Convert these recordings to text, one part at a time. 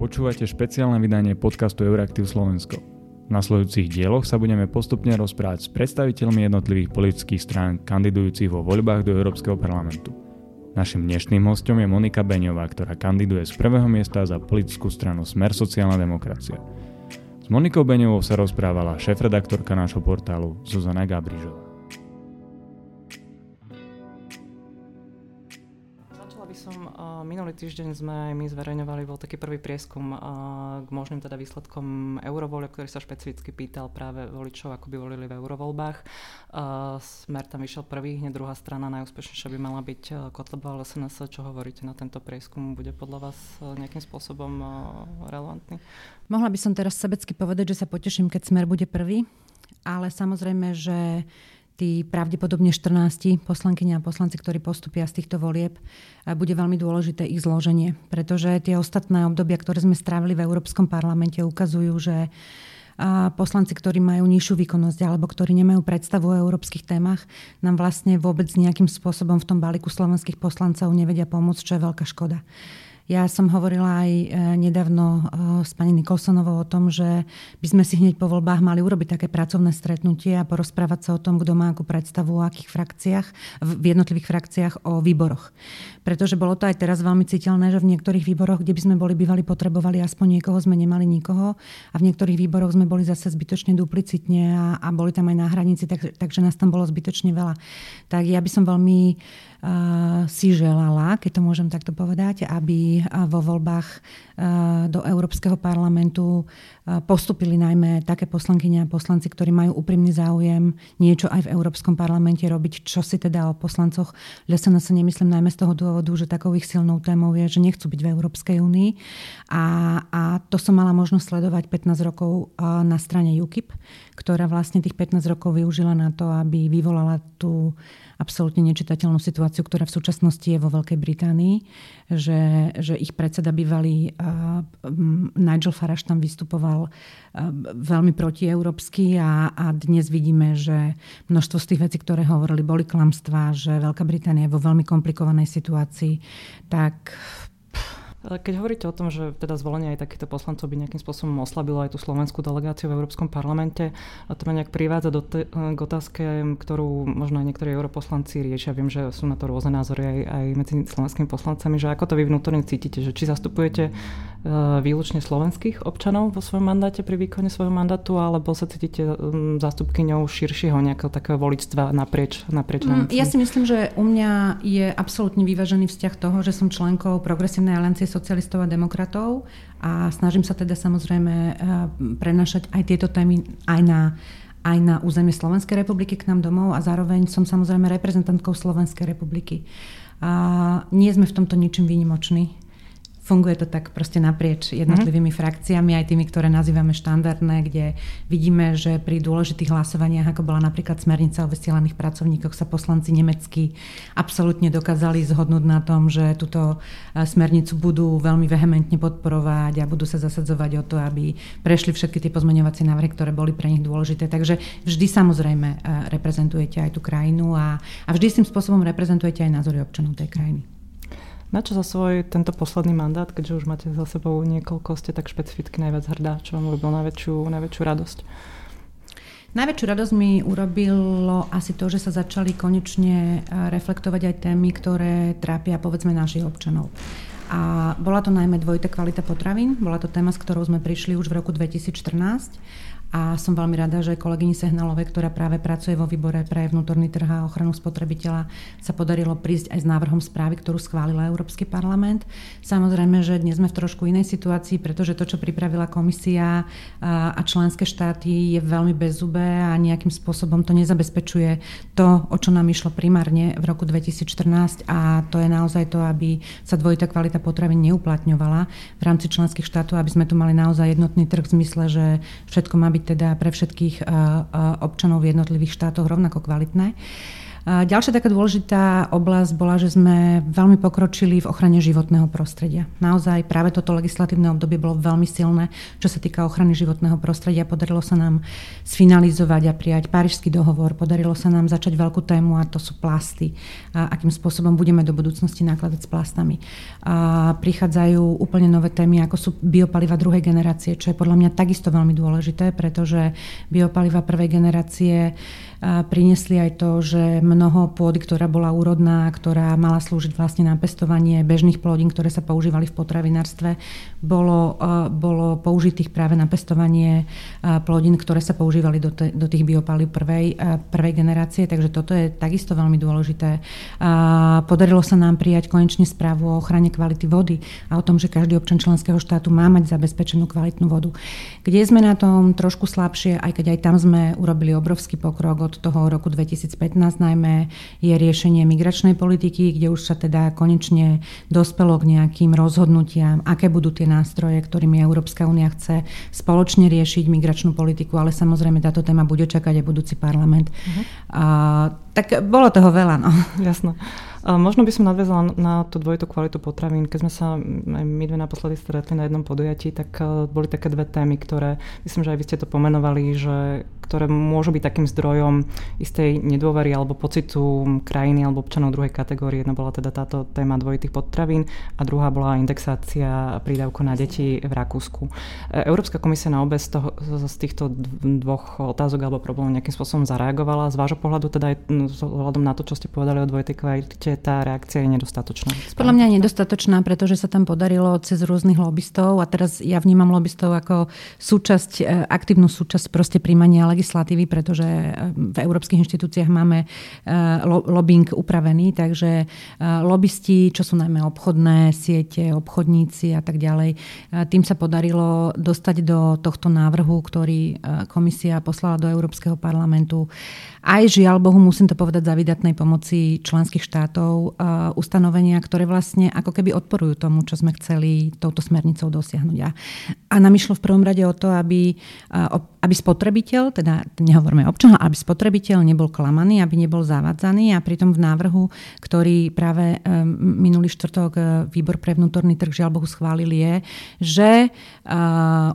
Počúvate špeciálne vydanie podcastu Euraktiv Slovensko. V nasledujúcich dieloch sa budeme postupne rozprávať s predstaviteľmi jednotlivých politických strán kandidujúcich vo voľbách do Európskeho parlamentu. Našim dnešným hostom je Monika Beňová, ktorá kandiduje z prvého miesta za politickú stranu Smer sociálna demokracia. S Monikou Beňovou sa rozprávala šéf-redaktorka nášho portálu Zuzana Gabrižová. Minulý týždeň sme aj my zverejňovali, bol taký prvý prieskum k možným teda výsledkom eurovolieb, ktorý sa špecificky pýtal práve voličov, ako by volili v eurovoľbách. Smer tam vyšiel prvý, hneď druhá strana najúspešnejšia by mala byť Kotleba SNS. Čo hovoríte na tento prieskum? Bude podľa vás nejakým spôsobom relevantný? Mohla by som teraz sebecky povedať, že sa poteším, keď Smer bude prvý, ale samozrejme, že tí pravdepodobne 14 poslankyne a poslanci, ktorí postupia z týchto volieb, bude veľmi dôležité ich zloženie. Pretože tie ostatné obdobia, ktoré sme strávili v Európskom parlamente, ukazujú, že poslanci, ktorí majú nižšiu výkonnosť alebo ktorí nemajú predstavu o európskych témach, nám vlastne vôbec nejakým spôsobom v tom balíku slovenských poslancov nevedia pomôcť, čo je veľká škoda. Ja som hovorila aj e, nedávno e, s pani Nikolsonovou o tom, že by sme si hneď po voľbách mali urobiť také pracovné stretnutie a porozprávať sa o tom, kto má akú predstavu o akých frakciách, v jednotlivých frakciách o výboroch. Pretože bolo to aj teraz veľmi citeľné, že v niektorých výboroch, kde by sme boli bývali, potrebovali aspoň niekoho, sme nemali nikoho a v niektorých výboroch sme boli zase zbytočne duplicitne a, a boli tam aj na hranici, tak, takže nás tam bolo zbytočne veľa. Tak ja by som veľmi si želala, keď to môžem takto povedať, aby vo voľbách do Európskeho parlamentu postupili najmä také poslankyne a poslanci, ktorí majú úprimný záujem niečo aj v Európskom parlamente robiť, čo si teda o poslancoch Lesena sa nemyslím najmä z toho dôvodu, že takou ich silnou témou je, že nechcú byť v Európskej únii. A, a to som mala možnosť sledovať 15 rokov na strane UKIP, ktorá vlastne tých 15 rokov využila na to, aby vyvolala tú absolútne nečitateľnú situáciu, ktorá v súčasnosti je vo Veľkej Británii, že, že ich predseda bývalý uh, Nigel Farage tam vystupoval uh, veľmi protieurópsky a, a dnes vidíme, že množstvo z tých vecí, ktoré hovorili, boli klamstvá, že Veľká Británia je vo veľmi komplikovanej situácii, tak keď hovoríte o tom, že teda zvolenie aj takýchto poslancov by nejakým spôsobom oslabilo aj tú slovenskú delegáciu v Európskom parlamente, a to ma nejak privádza do te, k otázke, ktorú možno aj niektorí europoslanci riešia. Viem, že sú na to rôzne názory aj, aj medzi slovenskými poslancami, že ako to vy vnútorne cítite, že či zastupujete e, výlučne slovenských občanov vo svojom mandáte pri výkone svojho mandátu, alebo sa cítite zástupkyňou širšieho nejakého takého voličstva naprieč, naprieč mm, Ja si myslím, že u mňa je absolútne vyvážený vzťah toho, že som členkou Progresívnej aliancie socialistov a demokratov a snažím sa teda samozrejme eh, prenašať aj tieto témy aj na aj na územie Slovenskej republiky k nám domov a zároveň som samozrejme reprezentantkou Slovenskej republiky. A nie sme v tomto ničím výnimoční funguje to tak proste naprieč jednotlivými mm. frakciami, aj tými, ktoré nazývame štandardné, kde vidíme, že pri dôležitých hlasovaniach, ako bola napríklad smernica o vysielaných pracovníkoch, sa poslanci nemeckí absolútne dokázali zhodnúť na tom, že túto e, smernicu budú veľmi vehementne podporovať a budú sa zasadzovať o to, aby prešli všetky tie pozmeňovacie návrhy, ktoré boli pre nich dôležité. Takže vždy samozrejme e, reprezentujete aj tú krajinu a, a vždy tým spôsobom reprezentujete aj názory občanov tej krajiny. Na čo za svoj tento posledný mandát, keďže už máte za sebou niekoľko, ste tak špecificky najviac hrdá? Čo vám urobilo najväčšiu, najväčšiu radosť? Najväčšiu radosť mi urobilo asi to, že sa začali konečne eh, reflektovať aj témy, ktoré trápia povedzme našich občanov. A bola to najmä dvojitá kvalita potravín. Bola to téma, s ktorou sme prišli už v roku 2014 a som veľmi rada, že kolegyni Sehnalovej, ktorá práve pracuje vo výbore pre vnútorný trh a ochranu spotrebiteľa, sa podarilo prísť aj s návrhom správy, ktorú schválila Európsky parlament. Samozrejme, že dnes sme v trošku inej situácii, pretože to, čo pripravila komisia a členské štáty, je veľmi bezzubé a nejakým spôsobom to nezabezpečuje to, o čo nám išlo primárne v roku 2014 a to je naozaj to, aby sa dvojitá kvalita potravín neuplatňovala v rámci členských štátov, aby sme tu mali naozaj jednotný trh v zmysle, že všetko má byť byť teda pre všetkých eh, eh, občanov v jednotlivých štátoch rovnako kvalitné. Ďalšia taká dôležitá oblasť bola, že sme veľmi pokročili v ochrane životného prostredia. Naozaj práve toto legislatívne obdobie bolo veľmi silné, čo sa týka ochrany životného prostredia. Podarilo sa nám sfinalizovať a prijať Parížský dohovor, podarilo sa nám začať veľkú tému a to sú plasty. A akým spôsobom budeme do budúcnosti nakladať s plastami. A prichádzajú úplne nové témy, ako sú biopaliva druhej generácie, čo je podľa mňa takisto veľmi dôležité, pretože biopaliva prvej generácie priniesli aj to, že mnoho pôdy, ktorá bola úrodná, ktorá mala slúžiť vlastne na pestovanie bežných plodín, ktoré sa používali v potravinárstve, bolo, bolo použitých práve na pestovanie plodín, ktoré sa používali do, te, do tých biopalív prvej, prvej generácie. Takže toto je takisto veľmi dôležité. Podarilo sa nám prijať konečne správu o ochrane kvality vody a o tom, že každý občan členského štátu má mať zabezpečenú kvalitnú vodu. Kde sme na tom trošku slabšie, aj keď aj tam sme urobili obrovský pokrok od toho roku 2015 najmä je riešenie migračnej politiky, kde už sa teda konečne dospelo k nejakým rozhodnutiam, aké budú tie nástroje, ktorými Európska únia chce spoločne riešiť migračnú politiku, ale samozrejme táto téma bude čakať aj budúci parlament. Uh-huh. A, tak bolo toho veľa. No. Jasno. Možno by som nadvezala na tú dvojitú kvalitu potravín. Keď sme sa aj my dve naposledy stretli na jednom podujatí, tak e, boli také dve témy, ktoré, myslím, že aj vy ste to pomenovali, že ktoré môžu byť takým zdrojom istej nedôvery alebo pocitu krajiny alebo občanov druhej kategórie. Jedna bola teda táto téma dvojitých potravín a druhá bola indexácia prídavku na deti v Rakúsku. E, Európska komisia na obe z, toho, z týchto dvoch otázok alebo problémov nejakým spôsobom zareagovala. Z vášho pohľadu teda aj vzhľadom na to, čo ste povedali o dvojitej kvalite tá reakcia je nedostatočná. Podľa mňa je nedostatočná, pretože sa tam podarilo cez rôznych lobbystov a teraz ja vnímam lobbystov ako súčasť, e, aktívnu súčasť proste príjmania legislatívy, pretože e, v európskych inštitúciách máme e, lobbying upravený, takže lobbysti, čo sú najmä obchodné siete, obchodníci a tak ďalej, tým sa podarilo dostať do tohto návrhu, ktorý komisia poslala do Európskeho parlamentu. Aj žiaľ Bohu, musím to povedať, za vydatnej pomoci členských štátov štátov ustanovenia, ktoré vlastne ako keby odporujú tomu, čo sme chceli touto smernicou dosiahnuť. A, a nám išlo v prvom rade o to, aby, aby spotrebiteľ, teda nehovoríme občan, aby spotrebiteľ nebol klamaný, aby nebol zavadzaný a pritom v návrhu, ktorý práve minulý štvrtok e, výbor pre vnútorný trh žiaľ Bohu schválil je, že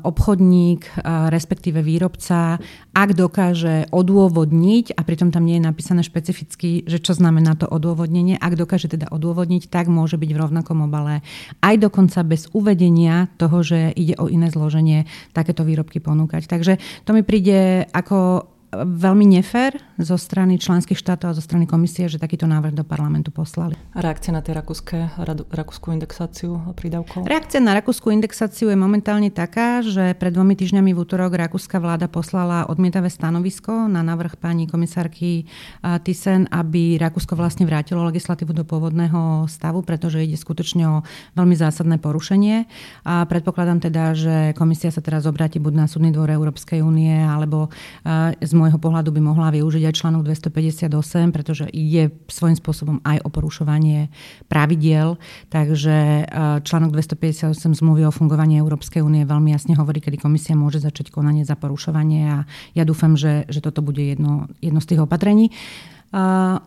obchodník, respektíve výrobca, ak dokáže odôvodniť, a pritom tam nie je napísané špecificky, že čo znamená to odôvodnenie, ak dokáže teda odôvodniť, tak môže byť v rovnakom obale. Aj dokonca bez uvedenia toho, že ide o iné zloženie, takéto výrobky ponúkať. Takže to mi príde ako veľmi nefér zo strany členských štátov a zo strany komisie, že takýto návrh do parlamentu poslali. A reakcia na tie rakúske, rakúskú indexáciu prídavkov? Reakcia na rakúskú indexáciu je momentálne taká, že pred dvomi týždňami v útorok rakúska vláda poslala odmietavé stanovisko na návrh pani komisárky Thyssen, aby Rakúsko vlastne vrátilo legislatívu do pôvodného stavu, pretože ide skutočne o veľmi zásadné porušenie. A predpokladám teda, že komisia sa teraz obráti buď na Súdny dvor Európskej únie, alebo z môjho pohľadu by mohla využiť aj článok 258, pretože ide svojím spôsobom aj o porušovanie pravidiel. Takže e, článok 258 zmluvy o fungovaní Európskej únie veľmi jasne hovorí, kedy komisia môže začať konanie za porušovanie a ja dúfam, že, že toto bude jedno, jedno z tých opatrení. Uh,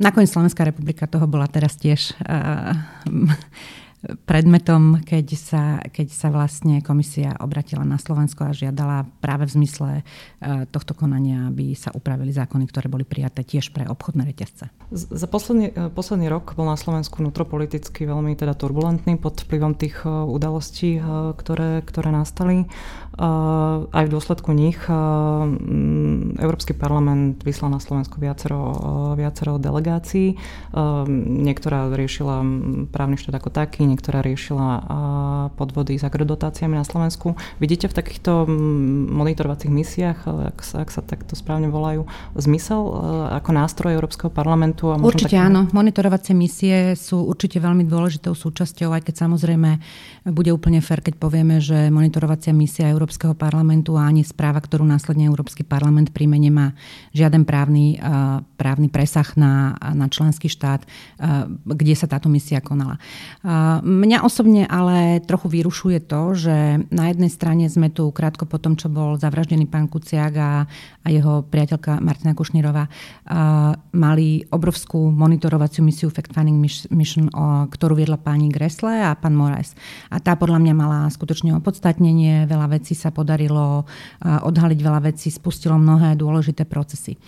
nakoniec Slovenská republika toho bola teraz tiež uh, predmetom, keď sa, keď sa vlastne komisia obratila na Slovensko a žiadala práve v zmysle e, tohto konania, aby sa upravili zákony, ktoré boli prijaté tiež pre obchodné reťazce. Za posledný, e, posledný rok bol na Slovensku vnútropoliticky veľmi teda turbulentný pod vplyvom tých e, udalostí, ktoré, ktoré nastali. Aj v dôsledku nich Európsky parlament vyslal na Slovensku viacero, viacero delegácií. Niektorá riešila právny štát ako taký, niektorá riešila podvody s agrodotáciami na Slovensku. Vidíte v takýchto monitorovacích misiách, ak sa, ak sa takto správne volajú, zmysel ako nástroj Európskeho parlamentu? A určite taký... áno. Monitorovacie misie sú určite veľmi dôležitou súčasťou, aj keď samozrejme bude úplne fér, keď povieme, že monitorovacia misia Európskeho Európskeho parlamentu a ani správa, ktorú následne Európsky parlament príjme, nemá žiaden právny, právny presah na, na členský štát, kde sa táto misia konala. Mňa osobne ale trochu vyrušuje to, že na jednej strane sme tu krátko po tom, čo bol zavraždený pán Kuciak a, a jeho priateľka Martina Kušnírová, mali obrovskú monitorovaciu misiu Fact Finding Mission, ktorú viedla pani Gresle a pán Moraes. A tá podľa mňa mala skutočne opodstatnenie, veľa vecí sa podarilo odhaliť, veľa vecí spustilo mnohé dôležité procesy.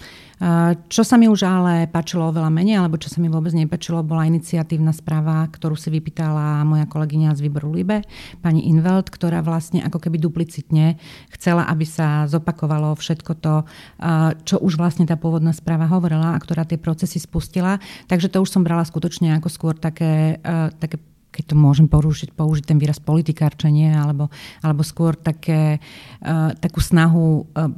Čo sa mi už ale páčilo oveľa menej, alebo čo sa mi vôbec nepačilo, bola iniciatívna správa, ktorú si vypýtala moja kolegyňa z výboru Libe, pani Inveld, ktorá vlastne ako keby duplicitne chcela, aby sa zopakovalo všetko to, čo už vlastne tá pôvodná správa hovorila a ktorá tie procesy spustila. Takže to už som brala skutočne ako skôr také, také keď to môžem použiť, použiť ten výraz politikárčenie, alebo, alebo skôr také, uh, takú snahu uh,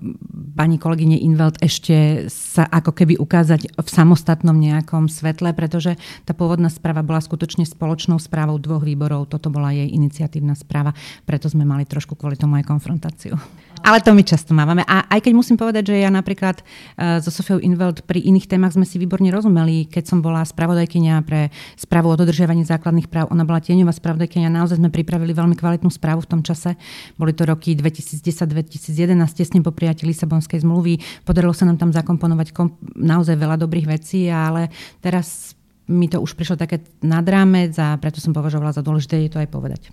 pani kolegyne Inveld ešte sa ako keby ukázať v samostatnom nejakom svetle, pretože tá pôvodná správa bola skutočne spoločnou správou dvoch výborov. Toto bola jej iniciatívna správa, preto sme mali trošku kvôli tomu aj konfrontáciu. Ale to my často máme. A aj keď musím povedať, že ja napríklad uh, so Sofiou Inveld pri iných témach sme si výborne rozumeli, keď som bola spravodajkynia pre správu o dodržiavaní základných práv. Ona bola tieňová spravodajkynia. Naozaj sme pripravili veľmi kvalitnú správu v tom čase. Boli to roky 2010-2011, tesne po prijatí Lisabonskej zmluvy. Podarilo sa nám tam zakomponovať kom- naozaj veľa dobrých vecí, ale teraz mi to už prišlo také nad rámec a preto som považovala za dôležité je to aj povedať.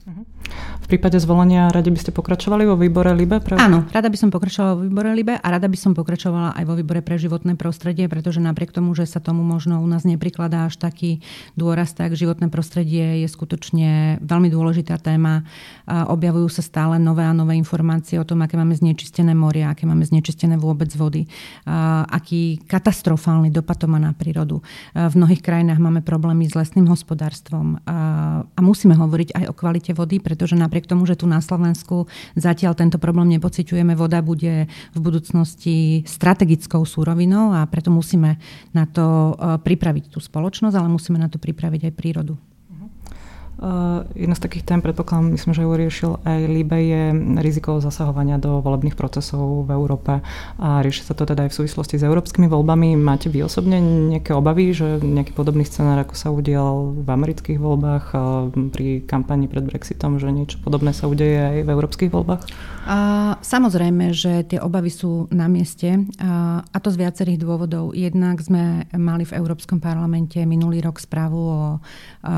V prípade zvolenia radi by ste pokračovali vo výbore LIBE? Pre... Áno, rada by som pokračovala vo výbore LIBE a rada by som pokračovala aj vo výbore pre životné prostredie, pretože napriek tomu, že sa tomu možno u nás neprikladá až taký dôraz, tak životné prostredie je skutočne veľmi dôležitá téma. Objavujú sa stále nové a nové informácie o tom, aké máme znečistené moria, aké máme znečistené vôbec vody, aký katastrofálny dopad to má na prírodu. V mnohých krajinách krajinách máme problémy s lesným hospodárstvom a, a musíme hovoriť aj o kvalite vody, pretože napriek tomu, že tu na Slovensku zatiaľ tento problém nepociťujeme, voda bude v budúcnosti strategickou súrovinou a preto musíme na to e, pripraviť tú spoločnosť, ale musíme na to pripraviť aj prírodu. Uh, jedna z takých tém, predpokladám, myslím, že ju riešil aj Libe, je riziko zasahovania do volebných procesov v Európe a rieši sa to teda aj v súvislosti s európskymi voľbami. Máte vy osobne nejaké obavy, že nejaký podobný scenár, ako sa udial v amerických voľbách uh, pri kampani pred Brexitom, že niečo podobné sa udeje aj v európskych voľbách? Uh, samozrejme, že tie obavy sú na mieste uh, a to z viacerých dôvodov. Jednak sme mali v Európskom parlamente minulý rok správu o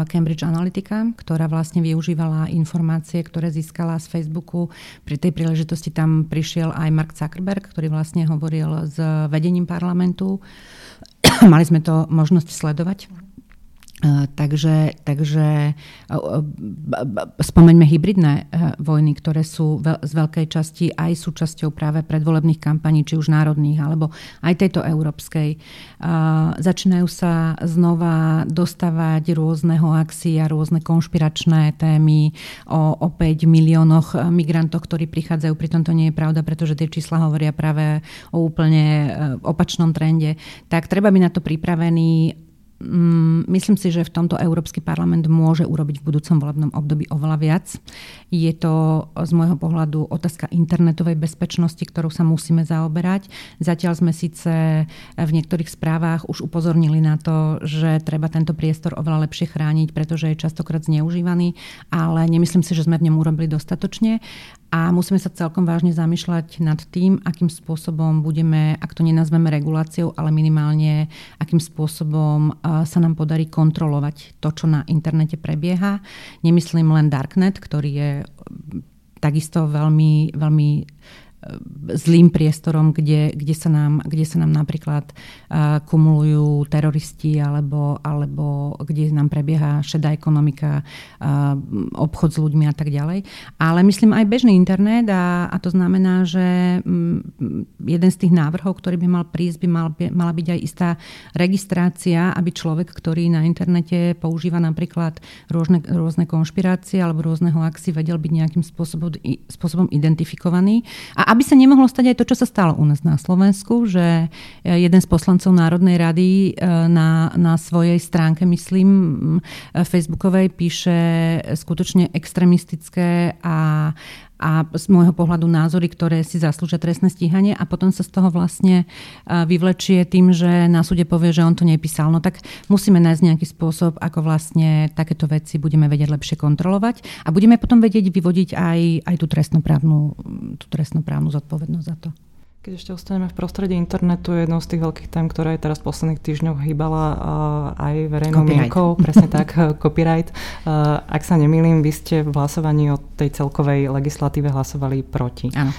Cambridge Analytica, ktorá vlastne využívala informácie, ktoré získala z Facebooku. Pri tej príležitosti tam prišiel aj Mark Zuckerberg, ktorý vlastne hovoril s vedením parlamentu. Mali sme to možnosť sledovať. Takže, takže spomeňme hybridné vojny, ktoré sú z veľkej časti aj súčasťou práve predvolebných kampaní, či už národných, alebo aj tejto európskej. Začínajú sa znova dostávať rôzne hoaxy a rôzne konšpiračné témy o, o 5 miliónoch migrantov, ktorí prichádzajú. Pritom to nie je pravda, pretože tie čísla hovoria práve o úplne opačnom trende. Tak treba byť na to pripravený myslím si, že v tomto Európsky parlament môže urobiť v budúcom volebnom období oveľa viac. Je to z môjho pohľadu otázka internetovej bezpečnosti, ktorú sa musíme zaoberať. Zatiaľ sme síce v niektorých správach už upozornili na to, že treba tento priestor oveľa lepšie chrániť, pretože je častokrát zneužívaný, ale nemyslím si, že sme v ňom urobili dostatočne. A musíme sa celkom vážne zamýšľať nad tým, akým spôsobom budeme, ak to nenazveme reguláciou, ale minimálne akým spôsobom sa nám podarí kontrolovať to, čo na internete prebieha. Nemyslím len Darknet, ktorý je takisto veľmi, veľmi zlým priestorom, kde, kde, sa, nám, kde sa nám napríklad uh, kumulujú teroristi alebo, alebo kde nám prebieha šedá ekonomika, uh, obchod s ľuďmi a tak ďalej. Ale myslím aj bežný internet a, a to znamená, že um, jeden z tých návrhov, ktorý by mal prísť, by mal, mala byť aj istá registrácia, aby človek, ktorý na internete používa napríklad rôzne, rôzne konšpirácie alebo rôzne hoaxy, vedel byť nejakým spôsobom, spôsobom identifikovaný. A aby sa nemohlo stať aj to, čo sa stalo u nás na Slovensku, že eh, jeden z poslancov Národnej rady eh, na, na svojej stránke, myslím, mm, facebookovej píše skutočne extremistické a a z môjho pohľadu názory, ktoré si zaslúžia trestné stíhanie a potom sa z toho vlastne vyvlečie tým, že na súde povie, že on to nepísal. No tak musíme nájsť nejaký spôsob, ako vlastne takéto veci budeme vedieť lepšie kontrolovať a budeme potom vedieť vyvodiť aj, aj tú, trestnoprávnu, tú trestnoprávnu zodpovednosť za to. Keď ešte ostaneme v prostredí internetu, jednou z tých veľkých tém, ktorá je teraz v posledných týždňoch hýbala aj verejnou mienkou, presne tak, copyright. Ak sa nemýlim, vy ste v hlasovaní o tej celkovej legislatíve hlasovali proti. Áno.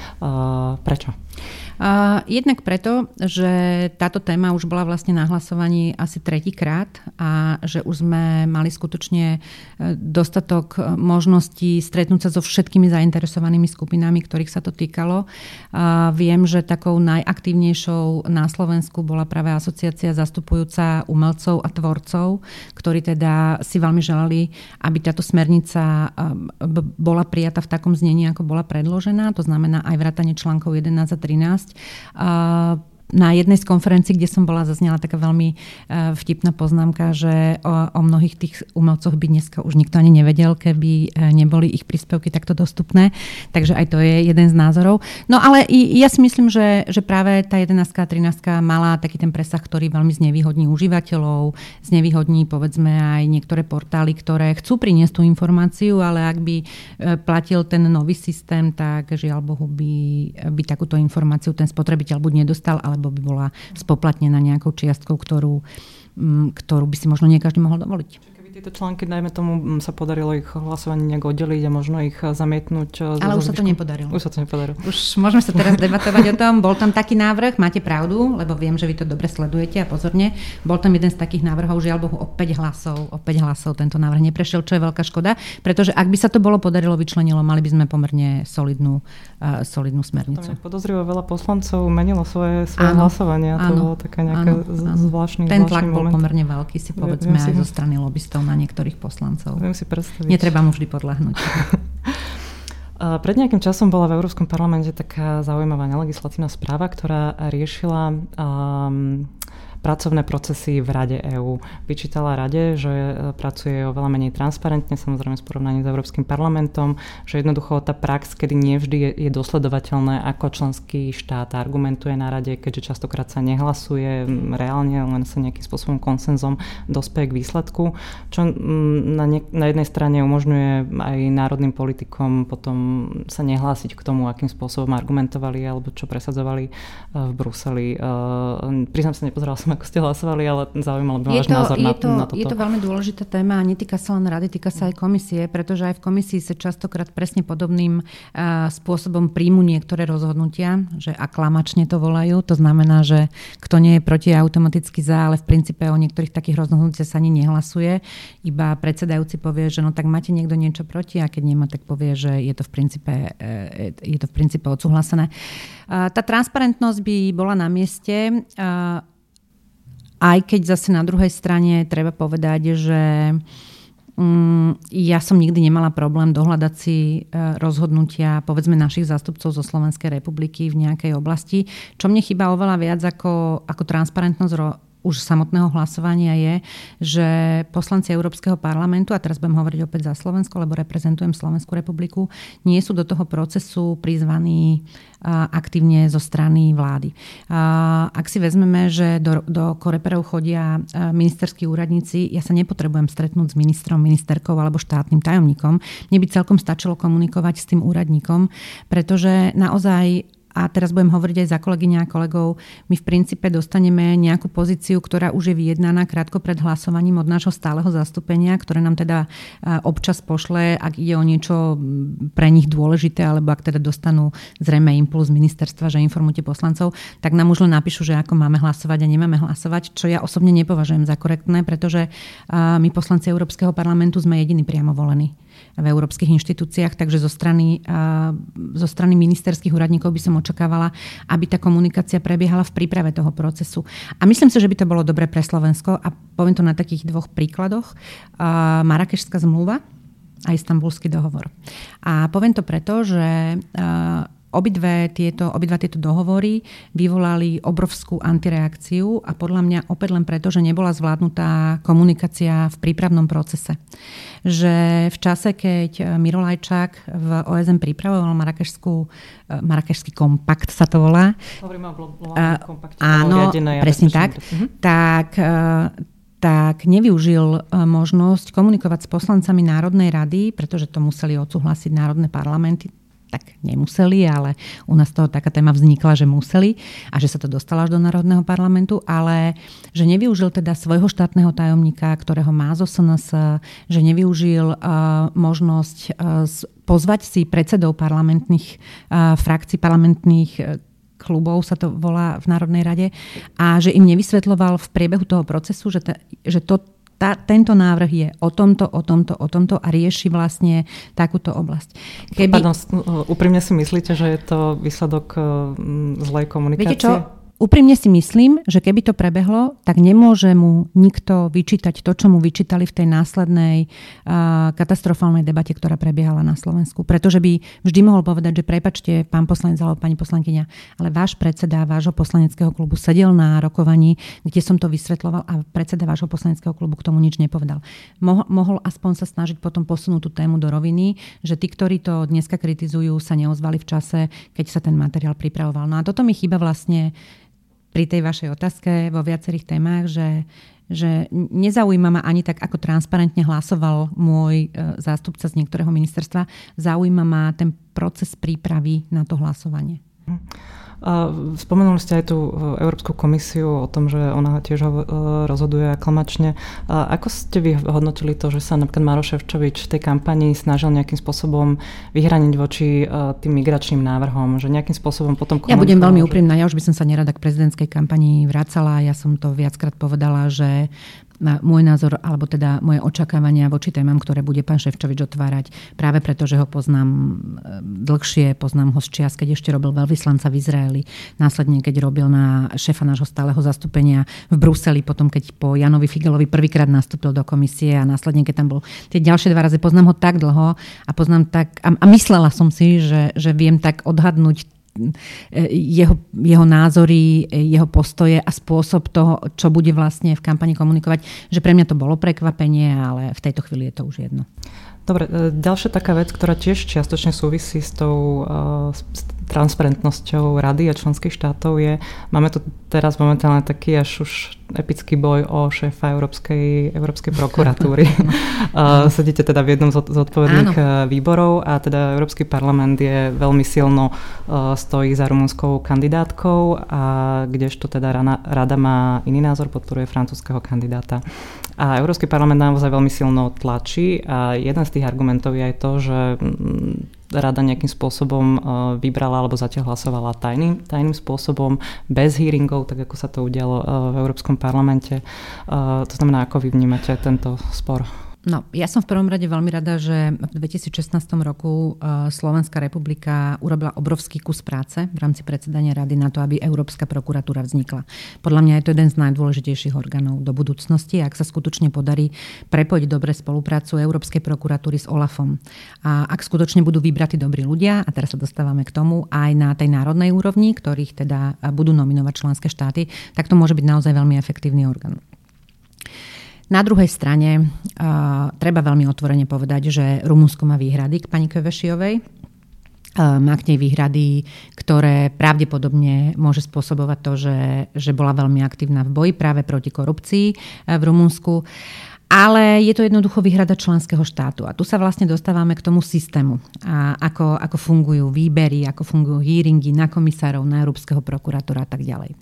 Prečo? Jednak preto, že táto téma už bola vlastne na hlasovaní asi tretíkrát a že už sme mali skutočne e, dostatok možností stretnúť sa so všetkými zainteresovanými skupinami, ktorých sa to týkalo. Viem, že takou najaktívnejšou na Slovensku bola práve asociácia zastupujúca umelcov a tvorcov, ktorí teda si veľmi želali, aby táto smernica e, bola prijata v takom znení, ako bola predložená. To znamená aj vrátanie článkov 11 a 13 Uh, na jednej z konferencií, kde som bola, zaznela taká veľmi e, vtipná poznámka, že o, o mnohých tých umelcoch by dneska už nikto ani nevedel, keby e, neboli ich príspevky takto dostupné. Takže aj to je jeden z názorov. No ale ja si myslím, že, že práve tá 11 a 13 mala taký ten presah, ktorý veľmi znevýhodní užívateľov, znevýhodní povedzme aj niektoré portály, ktoré chcú priniesť tú informáciu, ale ak by e, platil ten nový systém, tak žiaľ Bohu by, by takúto informáciu ten spotrebiteľ buď nedostal, ale alebo by bola spoplatnená nejakou čiastkou, ktorú, mm, ktorú by si možno nie každý mohol dovoliť tieto články, dajme tomu, sa podarilo ich hlasovanie nejak oddeliť a možno ich zamietnúť. Ale už sa to nepodarilo. Už sa to nepodarilo. Už môžeme sa teraz debatovať o tom. Bol tam taký návrh, máte pravdu, lebo viem, že vy to dobre sledujete a pozorne. Bol tam jeden z takých návrhov, žiaľ Bohu, o 5 hlasov. O 5 hlasov tento návrh neprešiel, čo je veľká škoda, pretože ak by sa to bolo podarilo vyčlenilo, mali by sme pomerne solidnú, uh, solidnú smernicu. Podozrivo veľa poslancov menilo svoje, svoje áno, hlasovania. To áno, bolo také nejaké áno, zvláštny Ten tlak bol pomerne veľký, si povedzme, aj zo strany lobbystov na niektorých poslancov. Viem si predstaviť. Netreba mu vždy podľahnúť. Pred nejakým časom bola v Európskom parlamente taká zaujímavá nelegislatívna správa, ktorá riešila um, pracovné procesy v Rade EÚ. Vyčítala Rade, že e, pracuje oveľa menej transparentne, samozrejme v porovnaní s Európskym parlamentom, že jednoducho tá prax, kedy nevždy je, je dosledovateľné, ako členský štát argumentuje na Rade, keďže častokrát sa nehlasuje reálne, len sa nejakým spôsobom konsenzom dospeje k výsledku, čo na, ne, na jednej strane umožňuje aj národným politikom potom sa nehlásiť k tomu, akým spôsobom argumentovali alebo čo presadzovali e, v Bruseli. E, priznám sa, nepozeral som ako ste hlasovali, ale zaujímalo by váš názor je na, to, na toto. Je to veľmi dôležitá téma a netýka sa len rady, týka sa aj komisie, pretože aj v komisii sa častokrát presne podobným uh, spôsobom príjmu niektoré rozhodnutia, že aklamačne to volajú. To znamená, že kto nie je proti automaticky za, ale v princípe o niektorých takých rozhodnutiach sa ani nehlasuje. Iba predsedajúci povie, že no tak máte niekto niečo proti a keď nemá, tak povie, že je to v princípe, e, je to v princípe odsúhlasené. Tá transparentnosť by bola na mieste. Aj keď zase na druhej strane treba povedať, že um, ja som nikdy nemala problém dohľadať si uh, rozhodnutia povedzme našich zástupcov zo Slovenskej republiky v nejakej oblasti. Čo mne chýba oveľa viac ako, ako transparentnosť už samotného hlasovania je, že poslanci Európskeho parlamentu, a teraz budem hovoriť opäť za Slovensko, lebo reprezentujem Slovenskú republiku, nie sú do toho procesu prizvaní aktívne zo strany vlády. Ak si vezmeme, že do, do koreperov chodia ministerskí úradníci, ja sa nepotrebujem stretnúť s ministrom, ministerkou alebo štátnym tajomníkom. Mne by celkom stačilo komunikovať s tým úradníkom, pretože naozaj a teraz budem hovoriť aj za kolegyňa a kolegov, my v princípe dostaneme nejakú pozíciu, ktorá už je vyjednaná krátko pred hlasovaním od nášho stáleho zastúpenia, ktoré nám teda občas pošle, ak ide o niečo pre nich dôležité, alebo ak teda dostanú zrejme impuls ministerstva, že informujte poslancov, tak nám už len napíšu, že ako máme hlasovať a nemáme hlasovať, čo ja osobne nepovažujem za korektné, pretože my poslanci Európskeho parlamentu sme jediní priamo volení v európskych inštitúciách, takže zo strany, zo strany ministerských úradníkov by som očakávala, aby tá komunikácia prebiehala v príprave toho procesu. A myslím si, že by to bolo dobre pre Slovensko a poviem to na takých dvoch príkladoch. Marakešská zmluva a istambulský dohovor. A poviem to preto, že obidve tieto, obidva tieto dohovory vyvolali obrovskú antireakciu a podľa mňa opäť len preto, že nebola zvládnutá komunikácia v prípravnom procese. Že v čase, keď Miro Lajčák v OSN pripravoval Marakešský kompakt sa to volá. Hovoríme o globálnom kompakte. Áno, presne tak. Mhm. Tak tak nevyužil možnosť komunikovať s poslancami Národnej rady, pretože to museli odsúhlasiť národné parlamenty, tak nemuseli, ale u nás toho taká téma vznikla, že museli a že sa to dostalo až do Národného parlamentu, ale že nevyužil teda svojho štátneho tajomníka, ktorého má zo SNS, že nevyužil uh, možnosť uh, pozvať si predsedov parlamentných uh, frakcií, parlamentných uh, klubov sa to volá v Národnej rade a že im nevysvetloval v priebehu toho procesu, že, ta, že to, tá, tento návrh je o tomto, o tomto, o tomto a rieši vlastne takúto oblasť. Keby... Pardon, úprimne si myslíte, že je to výsledok zlej komunikácie? Viete čo? Úprimne si myslím, že keby to prebehlo, tak nemôže mu nikto vyčítať to, čo mu vyčítali v tej následnej uh, katastrofálnej debate, ktorá prebiehala na Slovensku. Pretože by vždy mohol povedať, že prepačte, pán poslanec alebo pani poslankyňa, ale váš predseda vášho poslaneckého klubu sedel na rokovaní, kde som to vysvetloval a predseda vášho poslaneckého klubu k tomu nič nepovedal. Mo- mohol aspoň sa snažiť potom posunúť tú tému do roviny, že tí, ktorí to dneska kritizujú, sa neozvali v čase, keď sa ten materiál pripravoval. No a toto mi chýba vlastne pri tej vašej otázke vo viacerých témach, že, že nezaujíma ma ani tak, ako transparentne hlasoval môj e, zástupca z niektorého ministerstva, zaujíma ma ten proces prípravy na to hlasovanie. Spomenuli ste aj tú e, Európsku komisiu o tom, že ona tiež e, rozhoduje aklamačne. Ako ste vy hodnotili to, že sa napríklad Maro Ševčovič v tej kampani snažil nejakým spôsobom vyhraniť voči e, tým migračným návrhom, že nejakým spôsobom potom Ja budem veľmi úprimná, ja už by som sa nerada k prezidentskej kampani vracala. Ja som to viackrát povedala, že môj názor, alebo teda moje očakávania voči témam, ktoré bude pán Ševčovič otvárať, práve preto, že ho poznám e, dlhšie, poznám ho z čias, keď ešte robil veľvyslanca v Izraeli, následne keď robil na šéfa nášho stáleho zastúpenia v Bruseli, potom keď po Janovi Figelovi prvýkrát nastúpil do komisie a následne keď tam bol tie ďalšie dva razy, poznám ho tak dlho a poznám tak, a, a myslela som si, že, že viem tak odhadnúť jeho, jeho názory, jeho postoje a spôsob toho, čo bude vlastne v kampani komunikovať, že pre mňa to bolo prekvapenie, ale v tejto chvíli je to už jedno. Dobre, e, ďalšia taká vec, ktorá tiež čiastočne súvisí s tou uh, s transparentnosťou rady a členských štátov je, máme tu teraz momentálne taký až už epický boj o šéfa Európskej, Európskej prokuratúry. uh, sedíte teda v jednom z odpovedných Áno. výborov a teda Európsky parlament je veľmi silno stojí za rumunskou kandidátkou a kdežto teda rada má iný názor, podporuje francúzského kandidáta. A Európsky parlament naozaj veľmi silno tlačí a jeden z tých argumentov je aj to, že mm, rada nejakým spôsobom e, vybrala alebo zatiaľ hlasovala tajným, tajným spôsobom, bez hearingov, tak ako sa to udialo e, v Európskom parlamente. E, to znamená, ako vy vnímate tento spor? No, ja som v prvom rade veľmi rada, že v 2016 roku e, Slovenská republika urobila obrovský kus práce v rámci predsedania rady na to, aby Európska prokuratúra vznikla. Podľa mňa je to jeden z najdôležitejších orgánov do budúcnosti, ak sa skutočne podarí prepojiť dobre spoluprácu Európskej prokuratúry s OLAFom. A ak skutočne budú vybratí dobrí ľudia, a teraz sa dostávame k tomu, aj na tej národnej úrovni, ktorých teda budú nominovať členské štáty, tak to môže byť naozaj veľmi efektívny orgán. Na druhej strane uh, treba veľmi otvorene povedať, že Rumunsko má výhrady k pani Kvešiovej. Uh, má k nej výhrady, ktoré pravdepodobne môže spôsobovať to, že, že bola veľmi aktívna v boji práve proti korupcii uh, v Rumunsku. Ale je to jednoducho výhrada členského štátu. A tu sa vlastne dostávame k tomu systému. A ako, ako fungujú výbery, ako fungujú hearingy na komisárov, na Európskeho prokurátora a tak ďalej.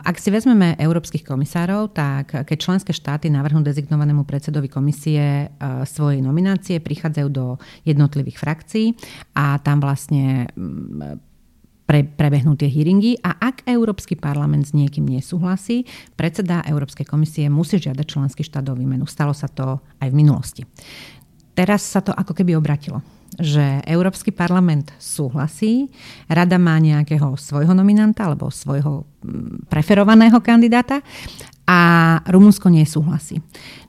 Ak si vezmeme európskych komisárov, tak keď členské štáty navrhnú dezignovanému predsedovi komisie e, svoje nominácie, prichádzajú do jednotlivých frakcií a tam vlastne pre, prebehnú tie hearingy a ak Európsky parlament s niekým nesúhlasí, predseda Európskej komisie musí žiadať členský štát o výmenu. Stalo sa to aj v minulosti. Teraz sa to ako keby obratilo že Európsky parlament súhlasí, rada má nejakého svojho nominanta alebo svojho mm, preferovaného kandidáta a Rumunsko nesúhlasí.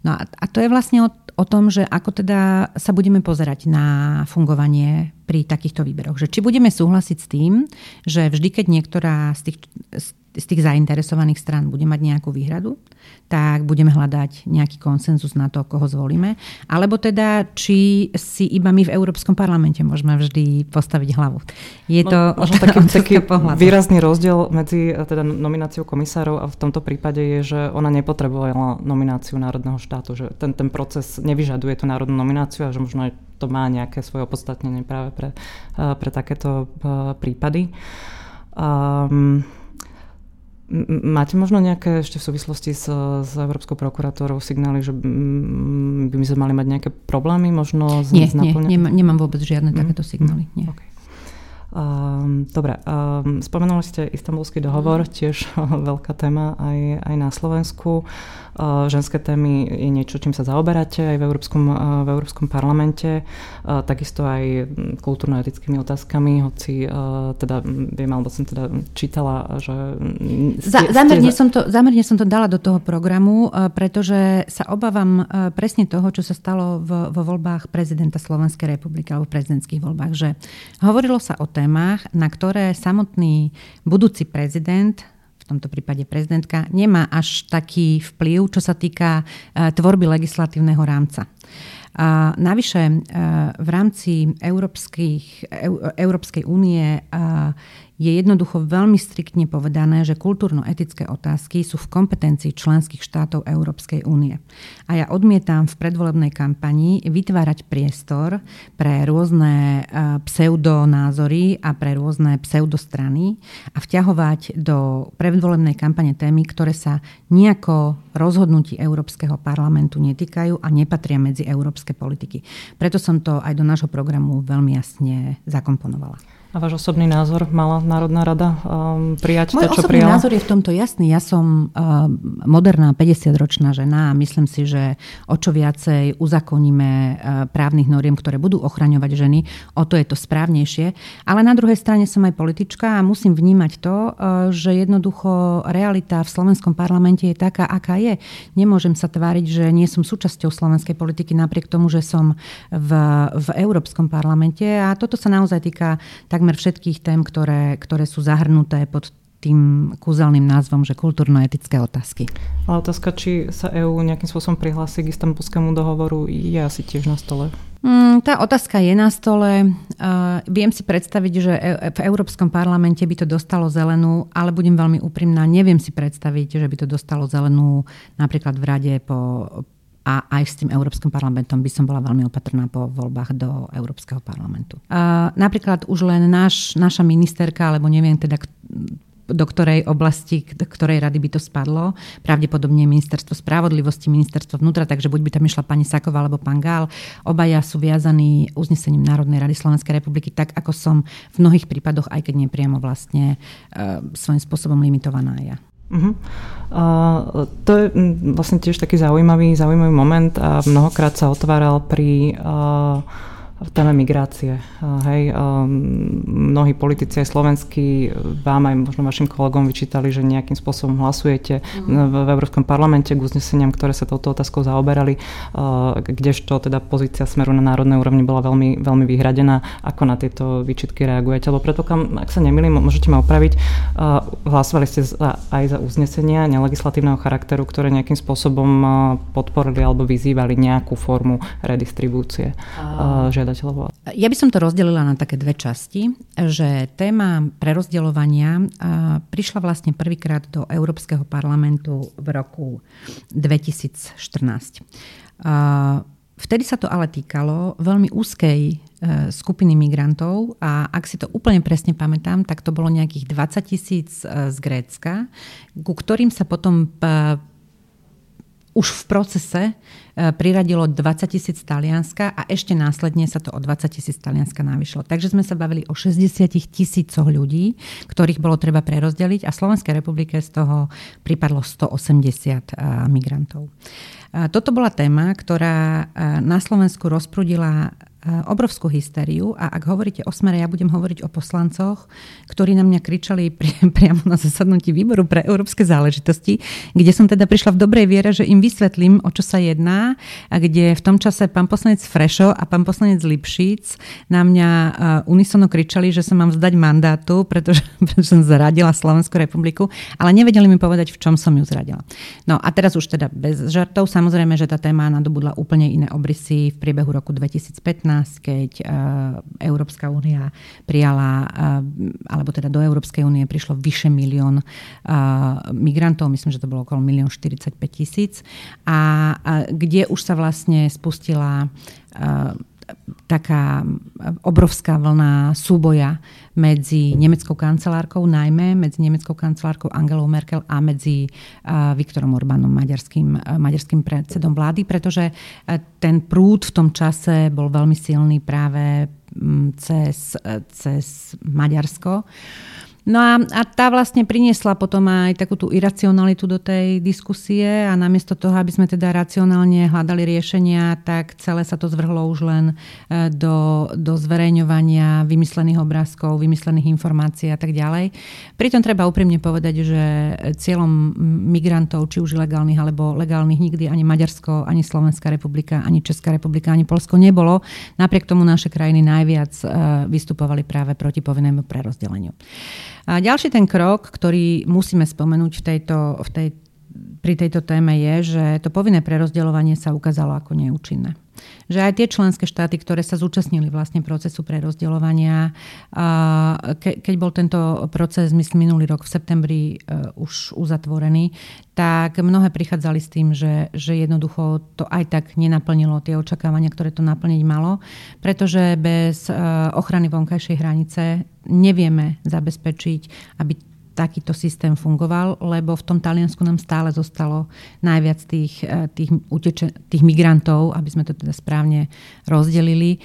No a, a to je vlastne o, o tom, že ako teda sa budeme pozerať na fungovanie pri takýchto výberoch. Že či budeme súhlasiť s tým, že vždy, keď niektorá z tých, z tých zainteresovaných strán bude mať nejakú výhradu, tak budeme hľadať nejaký konsenzus na to, koho zvolíme. Alebo teda, či si iba my v Európskom parlamente môžeme vždy postaviť hlavu. Je to no, možno taký, taký výrazný rozdiel medzi eh, teda nomináciou komisárov a v tomto prípade je, že ona nepotrebovala nomináciu národného štátu, že ten, ten proces nevyžaduje tú národnú nomináciu a že možno to má nejaké svoje opodstatnenie práve pre, eh, pre takéto eh, prípady. Um, Máte možno nejaké ešte v súvislosti s, s Európskou prokurátorou signály, že by my sme mali mať nejaké problémy možno z, nie, nie, nemám, nemám vôbec žiadne mm. takéto signály. Nie. Okay. Um, dobre, um, spomenuli ste istambulský dohovor, mm. tiež veľká téma aj, aj na Slovensku. Ženské témy je niečo, čím sa zaoberáte aj v Európskom, v Európskom parlamente. Takisto aj kultúrno-etickými otázkami, hoci teda viem, alebo som teda čítala, že... Za, zamerne, som to, zamerne som to dala do toho programu, pretože sa obávam presne toho, čo sa stalo v, vo voľbách prezidenta Slovenskej republiky alebo v prezidentských voľbách, že hovorilo sa o témach, na ktoré samotný budúci prezident tomto prípade prezidentka, nemá až taký vplyv, čo sa týka e, tvorby legislatívneho rámca. A navyše e, v rámci Európskej únie je jednoducho veľmi striktne povedané, že kultúrno-etické otázky sú v kompetencii členských štátov Európskej únie. A ja odmietam v predvolebnej kampani vytvárať priestor pre rôzne e, pseudonázory a pre rôzne pseudostrany a vťahovať do predvolebnej kampane témy, ktoré sa nejako rozhodnutí Európskeho parlamentu netýkajú a nepatria medzi európske politiky. Preto som to aj do nášho programu veľmi jasne zakomponovala. A váš osobný názor mala Národná rada um, prijať Môj to, čo prijala? názor je v tomto jasný. Ja som uh, moderná 50-ročná žena a myslím si, že o čo viacej uzakoníme uh, právnych noriem, ktoré budú ochraňovať ženy, o to je to správnejšie. Ale na druhej strane som aj politička a musím vnímať to, uh, že jednoducho realita v slovenskom parlamente je taká, aká je. Nemôžem sa tváriť, že nie som súčasťou slovenskej politiky napriek tomu, že som v, v Európskom parlamente a toto sa naozaj týka tak takmer všetkých tém, ktoré, ktoré sú zahrnuté pod tým kúzelným názvom, že kultúrno-etické otázky. Ale otázka, či sa EÚ nejakým spôsobom prihlási k istambulskému dohovoru, je asi tiež na stole. Mm, tá otázka je na stole. Uh, viem si predstaviť, že e- v Európskom parlamente by to dostalo zelenú, ale budem veľmi úprimná, neviem si predstaviť, že by to dostalo zelenú napríklad v rade po, a aj s tým Európskym parlamentom by som bola veľmi opatrná po voľbách do Európskeho parlamentu. A napríklad už len náš, naša ministerka, alebo neviem teda, do ktorej oblasti, do ktorej rady by to spadlo. Pravdepodobne ministerstvo spravodlivosti, ministerstvo vnútra, takže buď by tam išla pani Saková alebo pán Gál. Obaja sú viazaní uznesením Národnej rady Slovenskej republiky, tak ako som v mnohých prípadoch, aj keď nepriamo vlastne, e, svojím spôsobom limitovaná ja. Uh-huh. Uh, to je vlastne tiež taký zaujímavý, zaujímavý moment a mnohokrát sa otváral pri uh, v téme migrácie. Hej, mnohí politici aj slovenskí vám aj možno vašim kolegom vyčítali, že nejakým spôsobom hlasujete mm. v, v Európskom parlamente k uzneseniam, ktoré sa touto otázkou zaoberali, kdežto teda pozícia Smeru na národnej úrovni bola veľmi, veľmi vyhradená. Ako na tieto výčitky reagujete? Lebo predpokladám, ak sa nemýlim, môžete ma opraviť, hlasovali ste za, aj za uznesenia nelegislatívneho charakteru, ktoré nejakým spôsobom podporili alebo vyzývali nejakú formu redistribúcie žiadateľov? Ja by som to rozdelila na také dve časti, že téma prerozdeľovania prišla vlastne prvýkrát do Európskeho parlamentu v roku 2014. Vtedy sa to ale týkalo veľmi úzkej e, skupiny migrantov a ak si to úplne presne pamätám, tak to bolo nejakých 20 tisíc e, z Grécka, ku ktorým sa potom e, už v procese e, priradilo 20 tisíc Talianska a ešte následne sa to o 20 tisíc Talianska navyšlo. Takže sme sa bavili o 60 tisícoch ľudí, ktorých bolo treba prerozdeliť a Slovenskej republike z toho pripadlo 180 e, migrantov. Toto bola téma, ktorá e, na Slovensku rozprudila obrovskú hysteriu a ak hovoríte o smere, ja budem hovoriť o poslancoch, ktorí na mňa kričali pri, priamo na zasadnutí výboru pre európske záležitosti, kde som teda prišla v dobrej viere, že im vysvetlím, o čo sa jedná a kde v tom čase pán poslanec Frešo a pán poslanec Lipšic na mňa unisono kričali, že sa mám vzdať mandátu, pretože, pretože som zradila Slovenskú republiku, ale nevedeli mi povedať, v čom som ju zradila. No a teraz už teda bez žartov, samozrejme, že tá téma nadobudla úplne iné obrysy v priebehu roku 2015 keď eh, Európska únia prijala, eh, alebo teda do Európskej únie prišlo vyše milión eh, migrantov, myslím, že to bolo okolo milión 45 tisíc, a kde už sa vlastne spustila taká obrovská vlna súboja medzi nemeckou kancelárkou, najmä medzi nemeckou kancelárkou Angelou Merkel a medzi Viktorom Orbánom, maďarským, maďarským predsedom vlády, pretože ten prúd v tom čase bol veľmi silný práve cez, cez Maďarsko. No a, a tá vlastne priniesla potom aj takú tú iracionalitu do tej diskusie a namiesto toho, aby sme teda racionálne hľadali riešenia, tak celé sa to zvrhlo už len e, do, do zverejňovania vymyslených obrázkov, vymyslených informácií a tak ďalej. Pritom treba úprimne povedať, že cieľom migrantov, či už ilegálnych alebo legálnych, nikdy ani Maďarsko, ani Slovenská republika, ani Česká republika, ani Polsko nebolo. Napriek tomu naše krajiny najviac e, vystupovali práve proti povinnému prerozdeleniu. A ďalší ten krok, ktorý musíme spomenúť v tejto, v tej, pri tejto téme je, že to povinné prerozdeľovanie sa ukázalo ako neúčinné. Že aj tie členské štáty, ktoré sa zúčastnili vlastne procesu prerozdeľovania, keď bol tento proces, myslím, minulý rok v septembri e, už uzatvorený, tak mnohé prichádzali s tým, že, že jednoducho to aj tak nenaplnilo tie očakávania, ktoré to naplniť malo, pretože bez e, ochrany vonkajšej hranice nevieme zabezpečiť, aby takýto systém fungoval, lebo v tom Taliansku nám stále zostalo najviac tých, e, tých, uteče, tých migrantov, aby sme to teda správne rozdelili.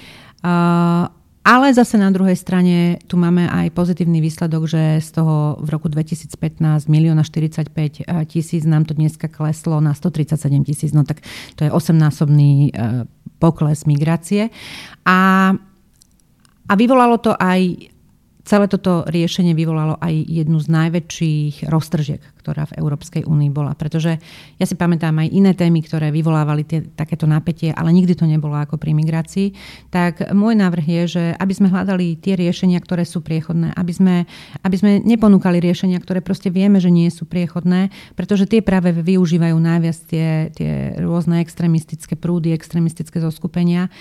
Ale zase na druhej strane tu máme aj pozitívny výsledok, že z toho v roku 2015 milióna 45 tisíc nám to dneska kleslo na 137 tisíc. No tak to je osemnásobný e, pokles migrácie. A, a vyvolalo to aj Celé toto riešenie vyvolalo aj jednu z najväčších roztržiek, ktorá v Európskej únii bola. Pretože ja si pamätám aj iné témy, ktoré vyvolávali tie, takéto napätie, ale nikdy to nebolo ako pri migrácii. Tak môj návrh je, že aby sme hľadali tie riešenia, ktoré sú priechodné, aby sme, aby sme neponúkali riešenia, ktoré proste vieme, že nie sú priechodné, pretože tie práve využívajú najviac tie, tie rôzne extremistické prúdy, extremistické zoskupenia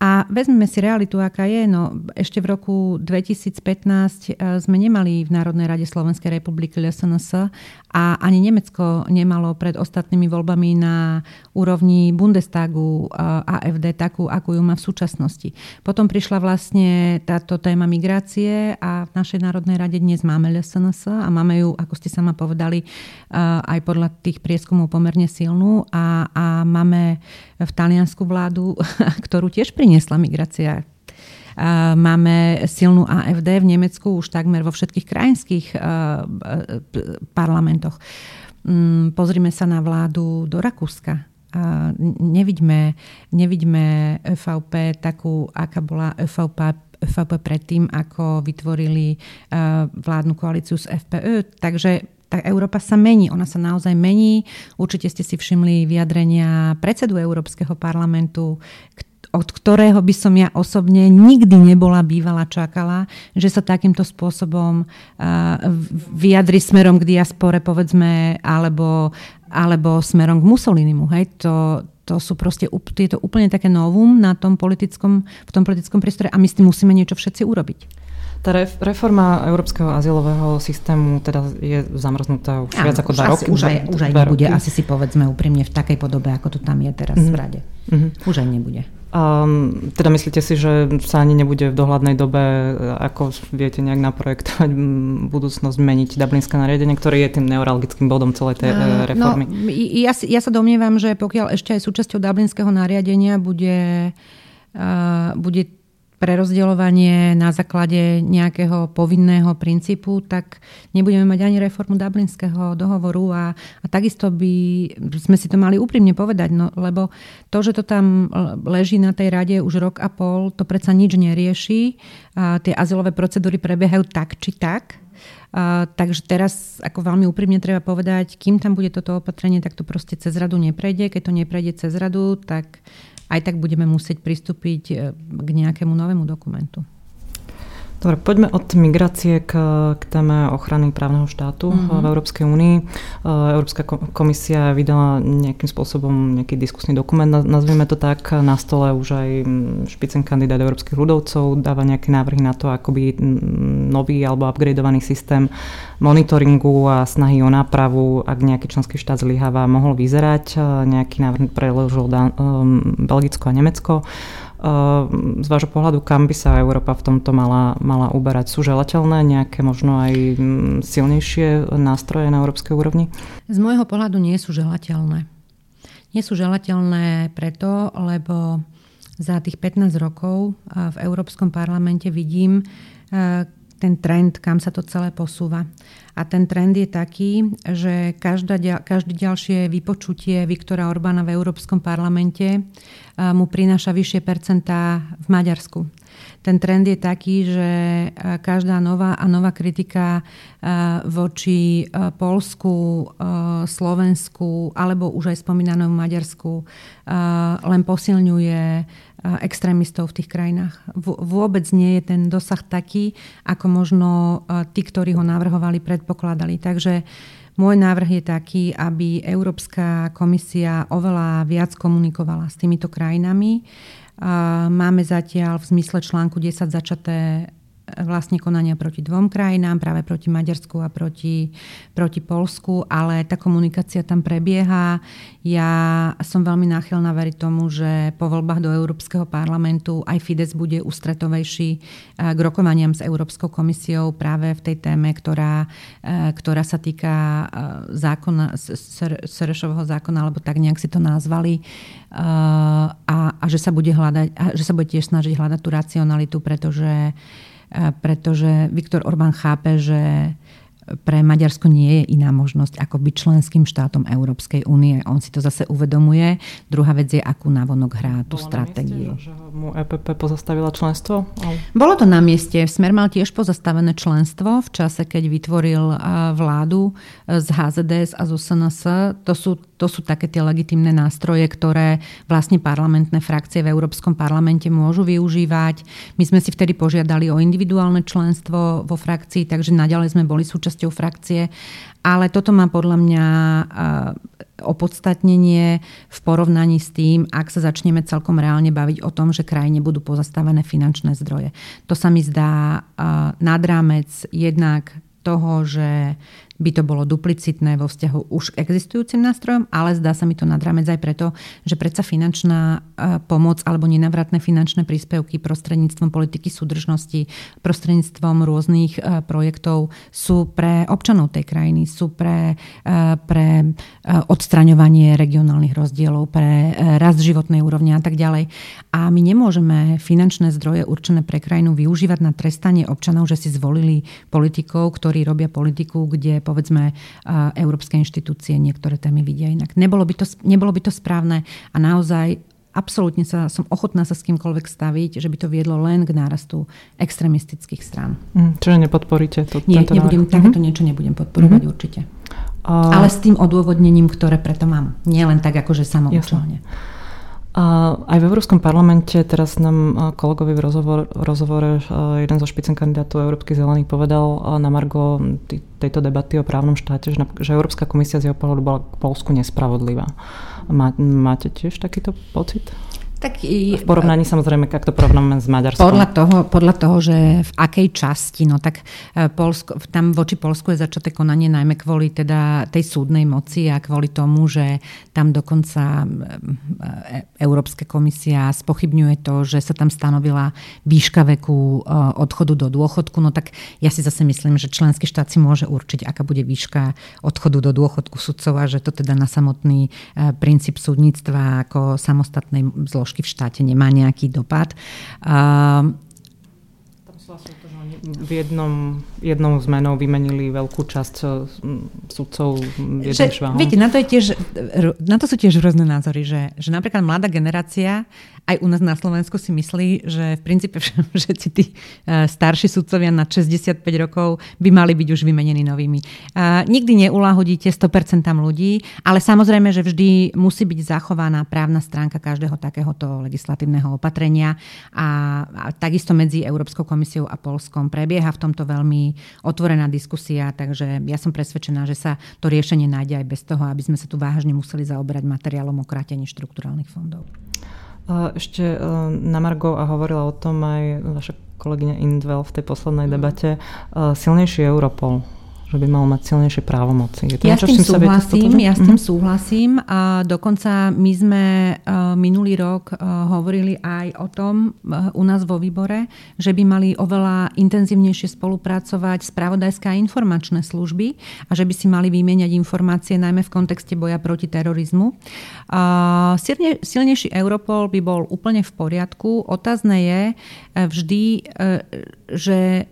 a vezmeme si realitu, aká je. No, ešte v roku 2015 e, sme nemali v Národnej rade Slovenskej republiky LSNS a ani Nemecko nemalo pred ostatnými voľbami na úrovni Bundestagu e, AFD takú, ako ju má v súčasnosti. Potom prišla vlastne táto téma migrácie a v našej Národnej rade dnes máme LSNS a máme ju, ako ste sama povedali, e, aj podľa tých prieskumov pomerne silnú a, a máme v Taliansku vládu, ktorú tiež priniesla migrácia. Máme silnú AFD v Nemecku už takmer vo všetkých krajinských parlamentoch. Mm, pozrime sa na vládu do Rakúska. Nevidíme, nevidíme FVP takú, aká bola FVP FVP predtým, ako vytvorili vládnu koalíciu s FPÖ. Takže tá Európa sa mení, ona sa naozaj mení. Určite ste si všimli vyjadrenia predsedu Európskeho parlamentu, od ktorého by som ja osobne nikdy nebola bývala čakala, že sa takýmto spôsobom vyjadri smerom k diaspore, povedzme, alebo, alebo smerom k Mussolinimu. Hej? To, to sú proste je to úplne také novum na tom politickom, v tom politickom priestore a my s tým musíme niečo všetci urobiť. Tá reforma európskeho azylového systému teda je zamrznutá už Áno, viac ako dva roky. Už aj, už aj nebude, roky. asi si povedzme úprimne, v takej podobe, ako to tam je teraz mm-hmm. v rade. Mm-hmm. Už aj nebude. Um, teda myslíte si, že sa ani nebude v dohľadnej dobe, ako viete nejak naprojektovať budúcnosť meniť Dublinské nariadenie, ktoré je tým neuralgickým bodom celej tej uh, reformy? No, ja, ja sa domnievam, že pokiaľ ešte aj súčasťou Dublinského nariadenia bude, uh, bude prerozdeľovanie na základe nejakého povinného princípu, tak nebudeme mať ani reformu Dublinského dohovoru a, a takisto by sme si to mali úprimne povedať, no, lebo to, že to tam leží na tej rade už rok a pol, to predsa nič nerieši. A tie azylové procedúry prebiehajú tak či tak. A, takže teraz ako veľmi úprimne treba povedať, kým tam bude toto opatrenie, tak to proste cez radu neprejde. Keď to neprejde cez radu, tak aj tak budeme musieť pristúpiť e, k nejakému novému dokumentu. Dobre, poďme od migrácie k, k téme ochrany právneho štátu mm-hmm. v Európskej únii. E, Európska komisia vydala nejakým spôsobom nejaký diskusný dokument, nazvime to tak. Na stole už aj špicen kandidát európskych ľudovcov dáva nejaké návrhy na to, ako by nový alebo upgradeovaný systém monitoringu a snahy o nápravu, ak nejaký členský štát zlyháva, mohol vyzerať. E, nejaký návrh preložil Belgicko a Nemecko. Z vášho pohľadu, kam by sa Európa v tomto mala, mala uberať? Sú želateľné nejaké možno aj mm, silnejšie nástroje na európskej úrovni? Z môjho pohľadu nie sú želateľné. Nie sú želateľné preto, lebo za tých 15 rokov v Európskom parlamente vidím ten trend, kam sa to celé posúva. A ten trend je taký, že každá, každé ďalšie vypočutie Viktora Orbána v Európskom parlamente mu prináša vyššie percentá v Maďarsku. Ten trend je taký, že každá nová a nová kritika voči Polsku, Slovensku alebo už aj spomínanému Maďarsku len posilňuje extrémistov v tých krajinách. Vôbec nie je ten dosah taký, ako možno tí, ktorí ho navrhovali, predpokladali. Takže môj návrh je taký, aby Európska komisia oveľa viac komunikovala s týmito krajinami. Máme zatiaľ v zmysle článku 10 začaté vlastne konania proti dvom krajinám, práve proti Maďarsku a proti, proti Polsku, ale tá komunikácia tam prebieha. Ja som veľmi náchylná veriť tomu, že po voľbách do Európskeho parlamentu aj Fides bude ústretovejší eh, k rokovaniam s Európskou komisiou práve v tej téme, ktorá, eh, ktorá sa týka eh, zákona, Serešovho zákona, alebo tak nejak si to nazvali, a, že sa bude hľadať, a že sa bude tiež snažiť hľadať tú racionalitu, pretože pretože Viktor Orbán chápe, že pre Maďarsko nie je iná možnosť ako byť členským štátom Európskej únie. On si to zase uvedomuje. Druhá vec je, akú navonok hrá tú stratégiu. Mieste, že mu EPP pozastavila členstvo? Bolo to na mieste. Smer mal tiež pozastavené členstvo v čase, keď vytvoril vládu z HZDS a z SNS. To sú to sú také tie legitimné nástroje, ktoré vlastne parlamentné frakcie v Európskom parlamente môžu využívať. My sme si vtedy požiadali o individuálne členstvo vo frakcii, takže naďalej sme boli súčasťou frakcie. Ale toto má podľa mňa opodstatnenie v porovnaní s tým, ak sa začneme celkom reálne baviť o tom, že krajine budú pozastavené finančné zdroje. To sa mi zdá nad rámec jednak toho, že by to bolo duplicitné vo vzťahu už existujúcim nástrojom, ale zdá sa mi to nad rámec aj preto, že predsa finančná e, pomoc alebo nenavratné finančné príspevky prostredníctvom politiky súdržnosti, prostredníctvom rôznych e, projektov sú pre občanov tej krajiny, sú pre, e, pre odstraňovanie regionálnych rozdielov, pre rast životnej úrovne a tak ďalej. A my nemôžeme finančné zdroje určené pre krajinu využívať na trestanie občanov, že si zvolili politikov, ktorí robia politiku, kde povedzme európske inštitúcie niektoré témy vidia inak. Nebolo by to, nebolo by to správne a naozaj absolútne sa, som ochotná sa s kýmkoľvek staviť, že by to viedlo len k nárastu extremistických strán. Mm, čiže nepodporíte to, Nie, tento nebudem, návrh? takéto mm-hmm. niečo nebudem podporovať mm-hmm. určite. A... Ale s tým odôvodnením, ktoré preto mám. Nie len tak, akože samoučelne. Aj v Európskom parlamente teraz nám kolegovi v rozhovor, rozhovore jeden zo špicen kandidátov Európskych zelených povedal na Margo tejto debaty o právnom štáte, že, že Európska komisia z jeho pohľadu bola k Polsku nespravodlivá. Má, máte tiež takýto pocit? Tak i, v porovnaní samozrejme, ak to porovnáme s Maďarskom. Podľa toho, podľa toho, že v akej časti, no tak e, Polsko, tam voči Polsku je začaté konanie najmä kvôli teda tej súdnej moci a kvôli tomu, že tam dokonca e, Európska komisia spochybňuje to, že sa tam stanovila výška veku e, odchodu do dôchodku. No tak ja si zase myslím, že členský štát si môže určiť, aká bude výška odchodu do dôchodku sudcov a že to teda na samotný princíp súdnictva ako samostatnej zložky zložky v štáte nemá nejaký dopad. Uh, v jednom jednou zmenou vymenili veľkú časť sudcov jedným švahom. Viete, na to, je tiež, na to sú tiež rôzne názory, že, že napríklad mladá generácia aj u nás na Slovensku si myslí, že v princípe všetci tí e, starší sudcovia na 65 rokov by mali byť už vymenení novými. Nikdy neulahodíte 100% ľudí, ale samozrejme, že vždy musí byť zachovaná právna stránka každého takéhoto legislatívneho opatrenia a, a takisto medzi Európskou komisiou a Polskom prebieha v tomto veľmi otvorená diskusia, takže ja som presvedčená, že sa to riešenie nájde aj bez toho, aby sme sa tu vážne museli zaoberať materiálom o krátení štrukturálnych fondov. Ešte na Margo a hovorila o tom aj vaša kolegyňa Indvel v tej poslednej mhm. debate. Silnejší Europol že by mal mať silnejšie právomoci. Je to ja niečo, s tým súhlasím, ja s tým mm súhlasím. A dokonca my sme uh, minulý rok uh, hovorili aj o tom uh, u nás vo výbore, že by mali oveľa intenzívnejšie spolupracovať spravodajské a informačné služby a že by si mali vymieňať informácie najmä v kontexte boja proti terorizmu. Silne, silnejší Europol by bol úplne v poriadku. Otázne je vždy, že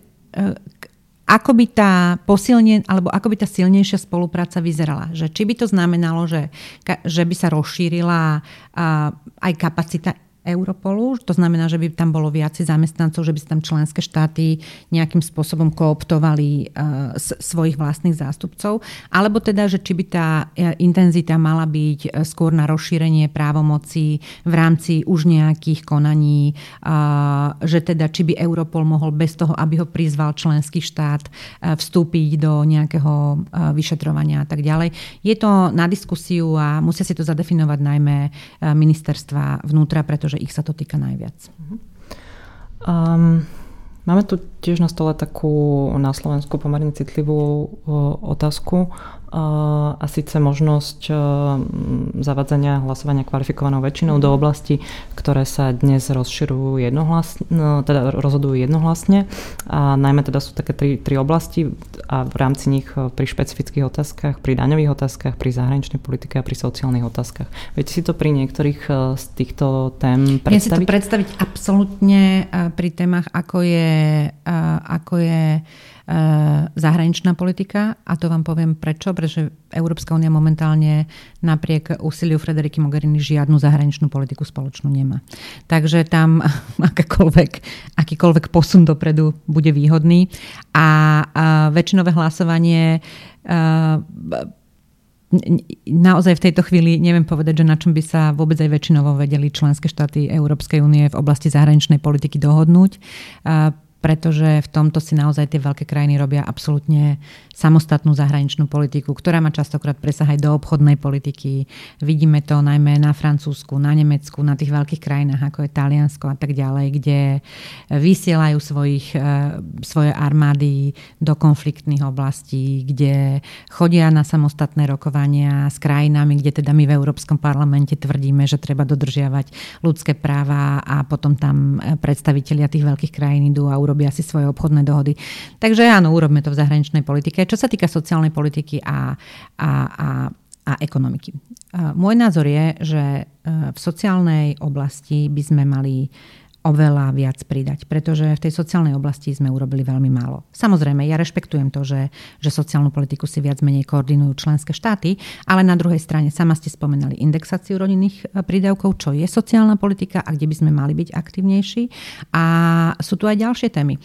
ako by tá posilne, alebo ako by tá silnejšia spolupráca vyzerala. Že či by to znamenalo, že, že by sa rozšírila aj kapacita Europolu. To znamená, že by tam bolo viacej zamestnancov, že by tam členské štáty nejakým spôsobom kooptovali uh, svojich vlastných zástupcov. Alebo teda, že či by tá e, intenzita mala byť e, skôr na rozšírenie právomocí v rámci už nejakých konaní, že teda či by Europol mohol bez toho, aby ho prizval členský štát, vstúpiť do nejakého vyšetrovania a tak ďalej. Je to na diskusiu a musia si to zadefinovať najmä ministerstva vnútra, pretože pretože ich sa to týka najviac. Um, máme tu tiež na stole takú na Slovensku pomerne citlivú otázku a síce možnosť e, zavadzania hlasovania kvalifikovanou väčšinou do mhm. oblasti, ktoré sa dnes rozširujú jednohlasne, no, teda rozhodujú jednohlasne. A najmä teda sú také tri, tri oblasti a v rámci nich e, pri špecifických otázkach, pri daňových otázkach, pri zahraničnej politike a pri sociálnych otázkach. Viete si to pri niektorých e, z týchto tém predstaviť? Viem si to predstaviť absolútne pri témach, ako je, ako je zahraničná politika. A to vám poviem prečo, pretože Európska únia momentálne napriek úsiliu Frederiky Mogherini žiadnu zahraničnú politiku spoločnú nemá. Takže tam akákoľvek, akýkoľvek posun dopredu bude výhodný. A, väčšinové hlasovanie eh, naozaj v tejto chvíli neviem povedať, že na čom by sa vôbec aj väčšinovo vedeli členské štáty Európskej únie v oblasti zahraničnej politiky dohodnúť pretože v tomto si naozaj tie veľké krajiny robia absolútne samostatnú zahraničnú politiku, ktorá má častokrát presah aj do obchodnej politiky. Vidíme to najmä na Francúzsku, na Nemecku, na tých veľkých krajinách ako je Taliansko a tak ďalej, kde vysielajú svojich, e, svoje armády do konfliktných oblastí, kde chodia na samostatné rokovania s krajinami, kde teda my v Európskom parlamente tvrdíme, že treba dodržiavať ľudské práva a potom tam predstavitelia tých veľkých krajín idú a urobia si svoje obchodné dohody. Takže áno, urobme to v zahraničnej politike. Čo sa týka sociálnej politiky a, a, a, a ekonomiky. Môj názor je, že e, v sociálnej oblasti by sme mali oveľa viac pridať, pretože v tej sociálnej oblasti sme urobili veľmi málo. Samozrejme, ja rešpektujem to, že, že sociálnu politiku si viac menej koordinujú členské štáty, ale na druhej strane sama ste spomenali indexáciu rodinných e, prídavkov, čo je sociálna politika a kde by sme mali byť aktivnejší. A sú tu aj ďalšie témy e,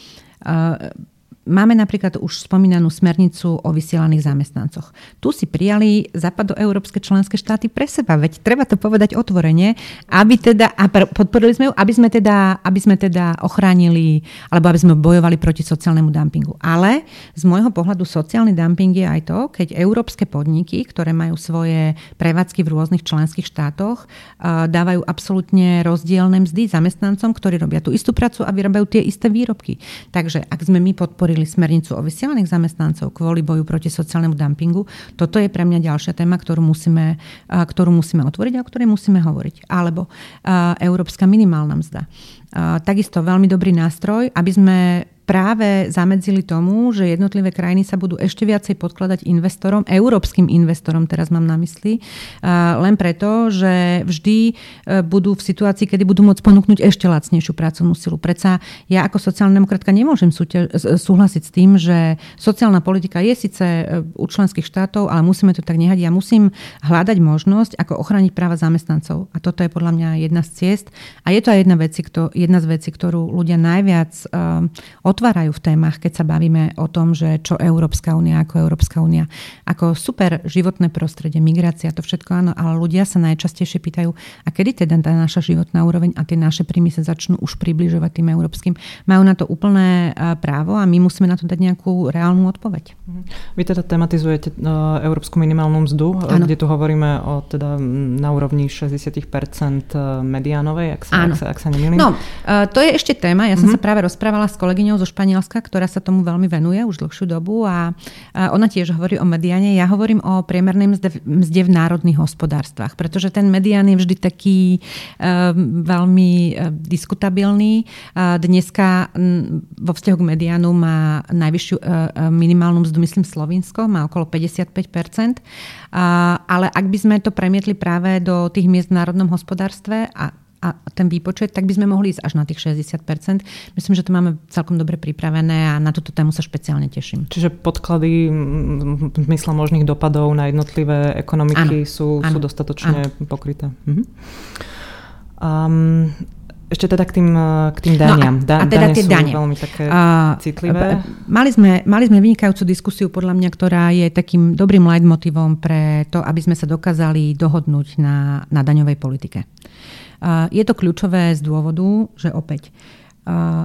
Máme napríklad už spomínanú smernicu o vysielaných zamestnancoch. Tu si prijali západoeurópske členské štáty pre seba, veď treba to povedať otvorene, aby teda, a podporili sme ju, aby sme teda, aby sme teda ochránili, alebo aby sme bojovali proti sociálnemu dumpingu. Ale z môjho pohľadu sociálny dumping je aj to, keď európske podniky, ktoré majú svoje prevádzky v rôznych členských štátoch, dávajú absolútne rozdielne mzdy zamestnancom, ktorí robia tú istú prácu a vyrábajú tie isté výrobky. Takže ak sme my podporili podporili smernicu o vysielaných zamestnancov kvôli boju proti sociálnemu dumpingu. Toto je pre mňa ďalšia téma, ktorú musíme, ktorú musíme otvoriť a o ktorej musíme hovoriť. Alebo európska minimálna mzda. Takisto veľmi dobrý nástroj, aby sme práve zamedzili tomu, že jednotlivé krajiny sa budú ešte viacej podkladať investorom, európskym investorom, teraz mám na mysli, len preto, že vždy e, budú v situácii, kedy budú môcť ponúknuť ešte lacnejšiu pracovnú silu. Predsa ja ako sociálna demokratka nemôžem súhlasiť s tým, že sociálna politika je síce e, u členských štátov, ale musíme to tak nehať. Ja musím hľadať možnosť, ako ochrániť práva zamestnancov. A toto je podľa mňa jedna z ciest. A je to aj jedna, veci, jedna z vecí, ktorú ľudia najviac uh, otvárajú v témach, keď sa bavíme o tom, že čo Európska únia ako Európska únia. Ako super životné prostredie, migrácia, to všetko áno, ale ľudia sa najčastejšie pýtajú, a kedy teda tá naša životná úroveň a tie naše príjmy sa začnú už približovať tým európskym. Majú na to úplné právo a my musíme na to dať nejakú reálnu odpoveď. Vy teda tematizujete európsku minimálnu mzdu, ano. kde tu hovoríme o teda na úrovni 60% mediánovej, ak sa, ak sa, ak sa nemýlim. No, to je ešte téma. Ja som mm-hmm. sa práve rozprávala s kolegyňou zo Španielska, ktorá sa tomu veľmi venuje už dlhšiu dobu a ona tiež hovorí o mediane. Ja hovorím o priemernej mzde, mzde v národných hospodárstvách, pretože ten medián je vždy taký uh, veľmi uh, diskutabilný. Dneska um, vo vzťahu k mediánu má najvyššiu minimálnu mzdu, myslím, Slovinsko, má okolo 55%. Uh, ale ak by sme to premietli práve do tých miest v národnom hospodárstve a a ten výpočet, tak by sme mohli ísť až na tých 60%. Myslím, že to máme celkom dobre pripravené a na túto tému sa špeciálne teším. Čiže podklady v mysle možných dopadov na jednotlivé ekonomiky ano, sú, ano, sú dostatočne ano. pokryté. Mhm. Um, ešte teda k tým, k tým daniam. No a, a teda tie dane. veľmi také uh, citlivé. Mali sme, mali sme vynikajúcu diskusiu, podľa mňa, ktorá je takým dobrým leitmotivom pre to, aby sme sa dokázali dohodnúť na, na daňovej politike. Je to kľúčové z dôvodu, že opäť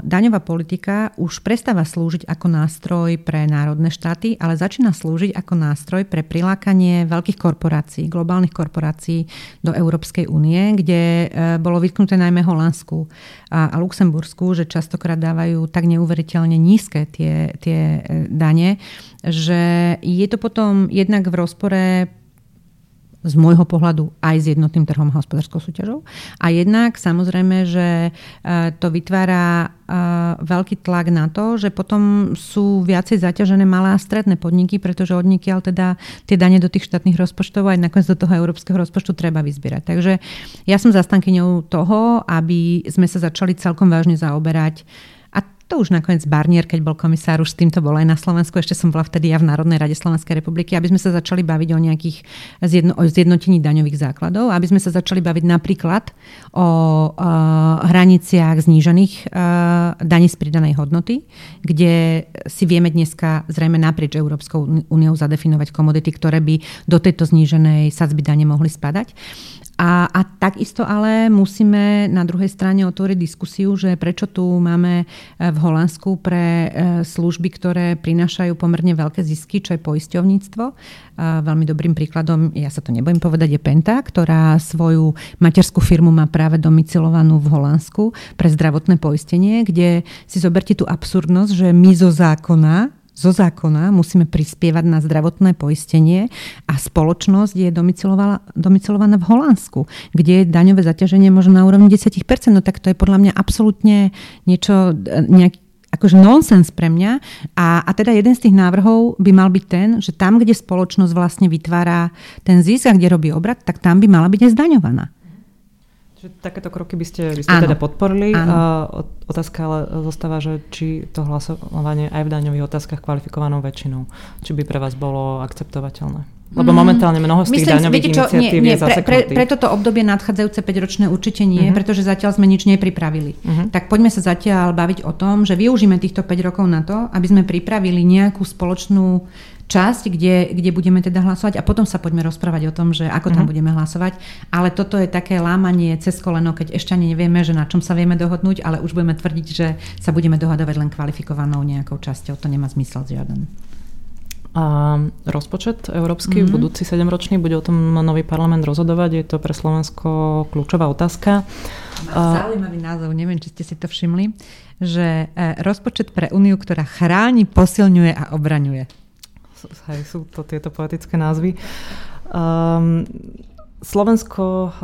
daňová politika už prestáva slúžiť ako nástroj pre národné štáty, ale začína slúžiť ako nástroj pre prilákanie veľkých korporácií, globálnych korporácií do Európskej únie, kde e, bolo vytknuté najmä Holandsku a Luxembursku, že častokrát dávajú tak neuveriteľne nízke tie, tie e, dane, že je to potom jednak v rozpore z môjho pohľadu aj s jednotným trhom hospodárskou súťažou. A jednak samozrejme, že e, to vytvára e, veľký tlak na to, že potom sú viacej zaťažené malé a stredné podniky, pretože od nikiaľ teda tie dane do tých štátnych rozpočtov aj nakoniec do toho európskeho rozpočtu treba vyzbierať. Takže ja som zastankyňou toho, aby sme sa začali celkom vážne zaoberať to už nakoniec Barnier, keď bol komisár, už s týmto bol aj na Slovensku. Ešte som bola vtedy ja v Národnej rade Slovenskej republiky, aby sme sa začali baviť o nejakých zjedno, o zjednotení daňových základov, aby sme sa začali baviť napríklad o uh, hraniciach znížených uh, daní z pridanej hodnoty, kde si vieme dneska zrejme naprieč Európskou úniou zadefinovať komodity, ktoré by do tejto zníženej sadzby dane mohli spadať. A, a takisto ale musíme na druhej strane otvoriť diskusiu, že prečo tu máme e, v Holandsku pre e, služby, ktoré prinášajú pomerne veľké zisky, čo je poisťovníctvo. A veľmi dobrým príkladom, ja sa to nebojím povedať, je Penta, ktorá svoju materskú firmu má práve domicilovanú v Holandsku pre zdravotné poistenie, kde si zoberte tú absurdnosť, že my zo zákona zo zákona musíme prispievať na zdravotné poistenie a spoločnosť je domicilovaná v Holandsku, kde je daňové zaťaženie možno na úrovni 10%. No tak to je podľa mňa absolútne niečo, nejaký akože nonsens pre mňa. A, a teda jeden z tých návrhov by mal byť ten, že tam, kde spoločnosť vlastne vytvára ten zisk a kde robí obrad, tak tam by mala byť nezdaňovaná. Že takéto kroky by ste, by ste teda podporili. A otázka ale zostáva, že či to hlasovanie aj v daňových otázkach kvalifikovanou väčšinou, či by pre vás bolo akceptovateľné. Lebo momentálne mnoho z tých Myslím, daňových viete čo, iniciatív nie, nie, je pre, pre, pre toto obdobie nadchádzajúce 5-ročné určite nie, uh-huh. pretože zatiaľ sme nič nepripravili. Uh-huh. Tak poďme sa zatiaľ baviť o tom, že využíme týchto 5 rokov na to, aby sme pripravili nejakú spoločnú časť, kde, kde budeme teda hlasovať a potom sa poďme rozprávať o tom, že ako tam mm-hmm. budeme hlasovať. Ale toto je také lámanie cez koleno, keď ešte ani nevieme, že na čom sa vieme dohodnúť, ale už budeme tvrdiť, že sa budeme dohadovať len kvalifikovanou nejakou časťou. To nemá zmysel žiaden. A rozpočet európsky, mm-hmm. budúci 7-ročný, bude o tom nový parlament rozhodovať. Je to pre Slovensko kľúčová otázka. Zaujímavý názov, neviem, či ste si to všimli, že e, rozpočet pre Úniu, ktorá chráni, posilňuje a obraňuje hej, sú to tieto poetické názvy. Um, Slovensko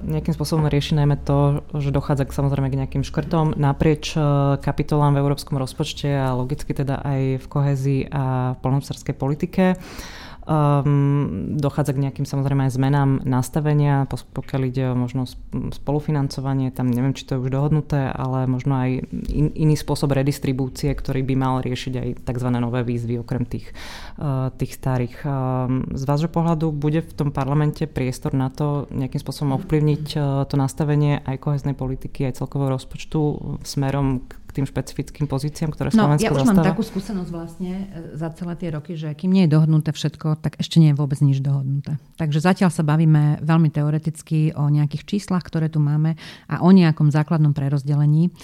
nejakým spôsobom rieši najmä to, že dochádza k, samozrejme k nejakým škrtom naprieč kapitolám v európskom rozpočte a logicky teda aj v kohezii a v polnohospodárskej politike. Um, dochádza k nejakým samozrejme aj zmenám nastavenia, pokiaľ ide o možno spolufinancovanie, tam neviem, či to je už dohodnuté, ale možno aj in, iný spôsob redistribúcie, ktorý by mal riešiť aj tzv. nové výzvy, okrem tých, uh, tých starých. Um, z vášho pohľadu bude v tom parlamente priestor na to nejakým spôsobom ovplyvniť uh, to nastavenie aj koheznej politiky, aj celkového rozpočtu smerom k k tým špecifickým pozíciám, ktoré no, Slovensko ja už zastáva? mám takú skúsenosť vlastne e, za celé tie roky, že kým nie je dohodnuté všetko, tak ešte nie je vôbec nič dohodnuté. Takže zatiaľ sa bavíme veľmi teoreticky o nejakých číslach, ktoré tu máme a o nejakom základnom prerozdelení.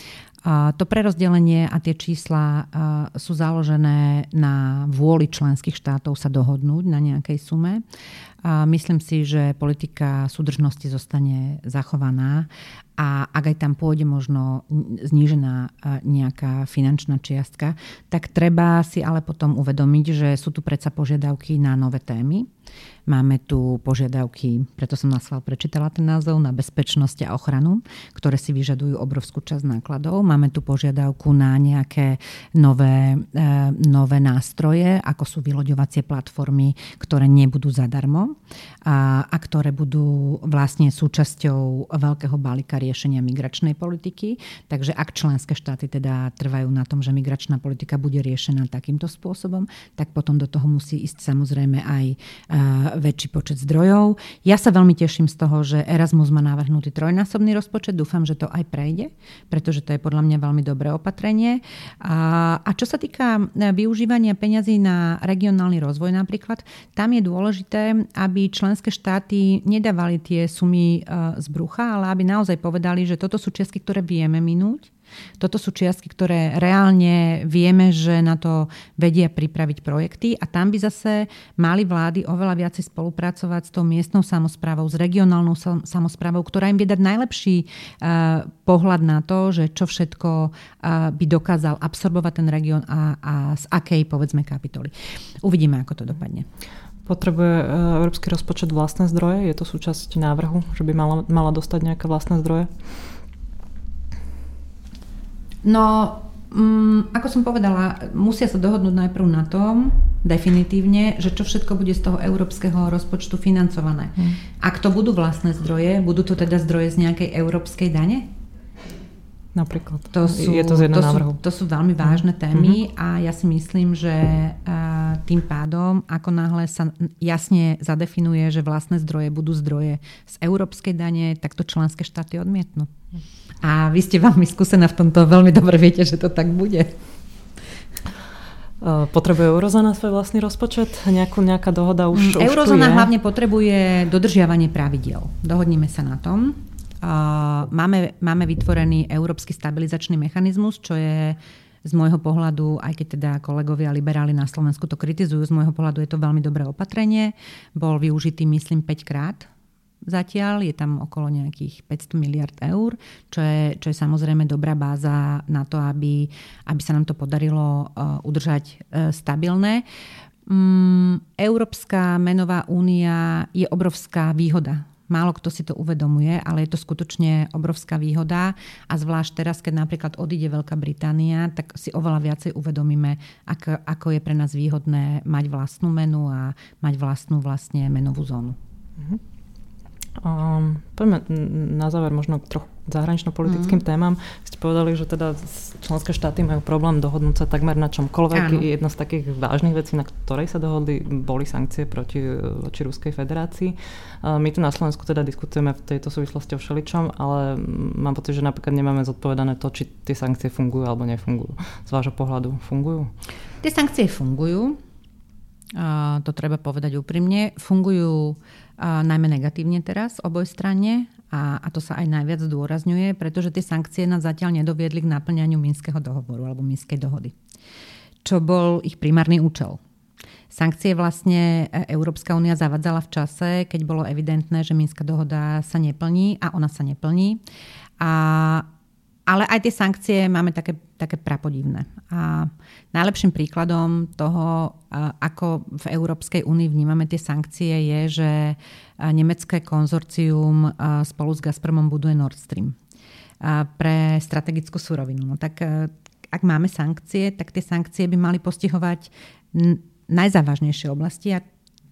To prerozdelenie a tie čísla sú založené na vôli členských štátov sa dohodnúť na nejakej sume. Myslím si, že politika súdržnosti zostane zachovaná a ak aj tam pôjde možno znížená nejaká finančná čiastka, tak treba si ale potom uvedomiť, že sú tu predsa požiadavky na nové témy. Máme tu požiadavky, preto som na prečítala ten názov, na bezpečnosť a ochranu, ktoré si vyžadujú obrovskú časť nákladov. Máme tu požiadavku na nejaké nové, e, nové nástroje, ako sú vyloďovacie platformy, ktoré nebudú zadarmo a, a ktoré budú vlastne súčasťou veľkého balíka riešenia migračnej politiky. Takže ak členské štáty teda trvajú na tom, že migračná politika bude riešená takýmto spôsobom, tak potom do toho musí ísť samozrejme aj väčší počet zdrojov. Ja sa veľmi teším z toho, že Erasmus má navrhnutý trojnásobný rozpočet. Dúfam, že to aj prejde, pretože to je podľa mňa veľmi dobré opatrenie. A, a čo sa týka e, využívania peňazí na regionálny rozvoj napríklad, tam je dôležité, aby členské štáty nedávali tie sumy e, z brucha, ale aby naozaj povedali, že toto sú čiastky, ktoré vieme minúť toto sú čiastky, ktoré reálne vieme, že na to vedia pripraviť projekty a tam by zase mali vlády oveľa viacej spolupracovať s tou miestnou samozprávou, s regionálnou samozprávou, ktorá im vie dať najlepší uh, pohľad na to, že čo všetko uh, by dokázal absorbovať ten región a, a z akej, povedzme, kapitoly. Uvidíme, ako to dopadne. Potrebuje e, európsky rozpočet vlastné zdroje? Je to súčasť návrhu, že by mala, mala dostať nejaké vlastné zdroje? No, um, ako som povedala, musia sa dohodnúť najprv na tom, definitívne, že čo všetko bude z toho európskeho rozpočtu financované. Hmm. Ak to budú vlastné zdroje, budú to teda zdroje z nejakej európskej dane? Napríklad. To sú, je to z to sú, to sú veľmi vážne témy mm-hmm. a ja si myslím, že uh, tým pádom, ako náhle sa jasne zadefinuje, že vlastné zdroje budú zdroje z európskej dane, tak to členské štáty odmietnú. A vy ste veľmi skúsená v tomto, veľmi dobre viete, že to tak bude. E, potrebuje eurozóna svoj vlastný rozpočet? Nejakú, nejaká dohoda už, mm, Eurozóna hlavne potrebuje dodržiavanie pravidiel. Dohodníme sa na tom. Máme, máme vytvorený Európsky stabilizačný mechanizmus, čo je z môjho pohľadu, aj keď teda kolegovia liberáli na Slovensku to kritizujú, z môjho pohľadu je to veľmi dobré opatrenie. Bol využitý, myslím, 5 krát zatiaľ. Je tam okolo nejakých 500 miliard eur, čo je, čo je samozrejme dobrá báza na to, aby, aby sa nám to podarilo uh, udržať uh, stabilné. Um, Európska menová únia je obrovská výhoda Málo kto si to uvedomuje, ale je to skutočne obrovská výhoda a zvlášť teraz, keď napríklad odíde Veľká Británia, tak si oveľa viacej uvedomíme, ako, ako je pre nás výhodné mať vlastnú menu a mať vlastnú vlastne menovú zónu. Mm-hmm. Um, poďme na záver možno k trochu zahranično-politickým mm. témam. Ste povedali, že teda členské štáty majú problém dohodnúť sa takmer na čomkoľvek. Áno. Jedna z takých vážnych vecí, na ktorej sa dohodli, boli sankcie proti voči Ruskej federácii. My tu na Slovensku teda diskutujeme v tejto súvislosti o všeličom, ale mám pocit, že napríklad nemáme zodpovedané to, či tie sankcie fungujú alebo nefungujú. Z vášho pohľadu fungujú? Tie sankcie fungujú. A to treba povedať úprimne. Fungujú najmä negatívne teraz oboj strane a, a to sa aj najviac zdôrazňuje, pretože tie sankcie nás zatiaľ nedoviedli k naplňaniu Minského dohovoru alebo Minskej dohody, čo bol ich primárny účel. Sankcie vlastne e, Európska únia zavadzala v čase, keď bolo evidentné, že Minská dohoda sa neplní a ona sa neplní. A ale aj tie sankcie máme také, také prapodivné. A najlepším príkladom toho, ako v Európskej únii vnímame tie sankcie, je, že nemecké konzorcium spolu s Gazpromom buduje Nord Stream pre strategickú surovinu. No tak ak máme sankcie, tak tie sankcie by mali postihovať najzávažnejšie oblasti a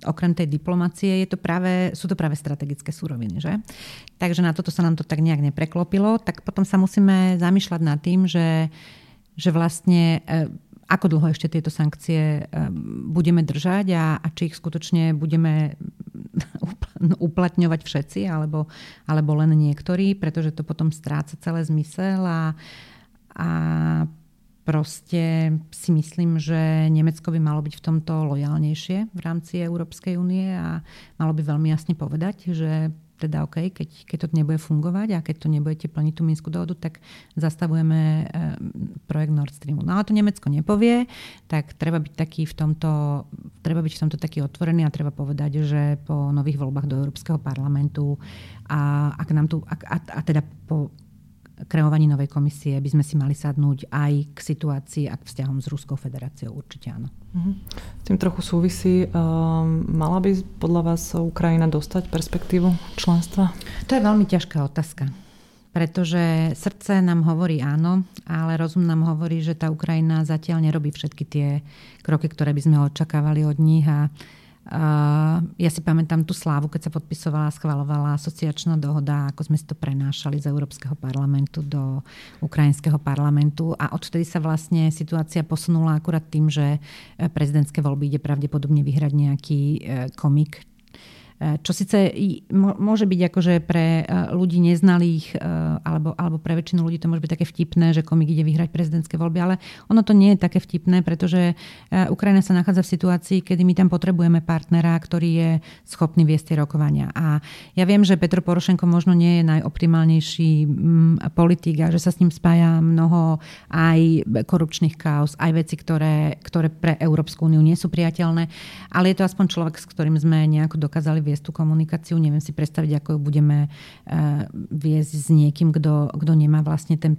okrem tej diplomácie je to práve, sú to práve strategické súroviny. Že? Takže na toto sa nám to tak nejak nepreklopilo. Tak potom sa musíme zamýšľať nad tým, že, že vlastne e, ako dlho ešte tieto sankcie e, budeme držať a, a či ich skutočne budeme uplatňovať všetci alebo, alebo len niektorí, pretože to potom stráca celé zmysel a, a proste si myslím, že Nemecko by malo byť v tomto lojálnejšie v rámci Európskej únie a malo by veľmi jasne povedať, že teda OK, keď, keď to nebude fungovať a keď to nebudete plniť tú Minskú dohodu, tak zastavujeme e, projekt Nord Streamu. No ale to Nemecko nepovie, tak treba byť taký v tomto, treba byť v tomto taký otvorený a treba povedať, že po nových voľbách do Európskeho parlamentu a, ak nám tu, ak, a, a teda po kreovaní novej komisie by sme si mali sadnúť aj k situácii a k vzťahom s Ruskou federáciou. Určite áno. Mhm. S tým trochu súvisí. Um, mala by podľa vás Ukrajina dostať perspektívu členstva? To je veľmi ťažká otázka. Pretože srdce nám hovorí áno, ale rozum nám hovorí, že tá Ukrajina zatiaľ nerobí všetky tie kroky, ktoré by sme očakávali od nich a ja si pamätám tú slávu, keď sa podpisovala a schvalovala asociačná dohoda, ako sme si to prenášali z Európskeho parlamentu do Ukrajinského parlamentu. A odtedy sa vlastne situácia posunula akurát tým, že prezidentské voľby ide pravdepodobne vyhrať nejaký e, komik, čo síce môže byť akože pre e, ľudí neznalých e, alebo, alebo pre väčšinu ľudí to môže byť také vtipné, že komik ide vyhrať prezidentské voľby, ale ono to nie je také vtipné, pretože Ukrajina sa nachádza v situácii, kedy my tam potrebujeme partnera, ktorý je schopný viesť tie rokovania. A ja viem, že Petro Porošenko možno nie je najoptimálnejší politik a že sa s ním spája mnoho aj korupčných kaos, aj veci, ktoré, ktoré pre Európsku úniu nie sú priateľné, ale je to aspoň človek, s ktorým sme nejako dokázali viesť tú komunikáciu. Neviem si predstaviť, ako ju budeme eh, viesť s niekým, kto nemá vlastne ten,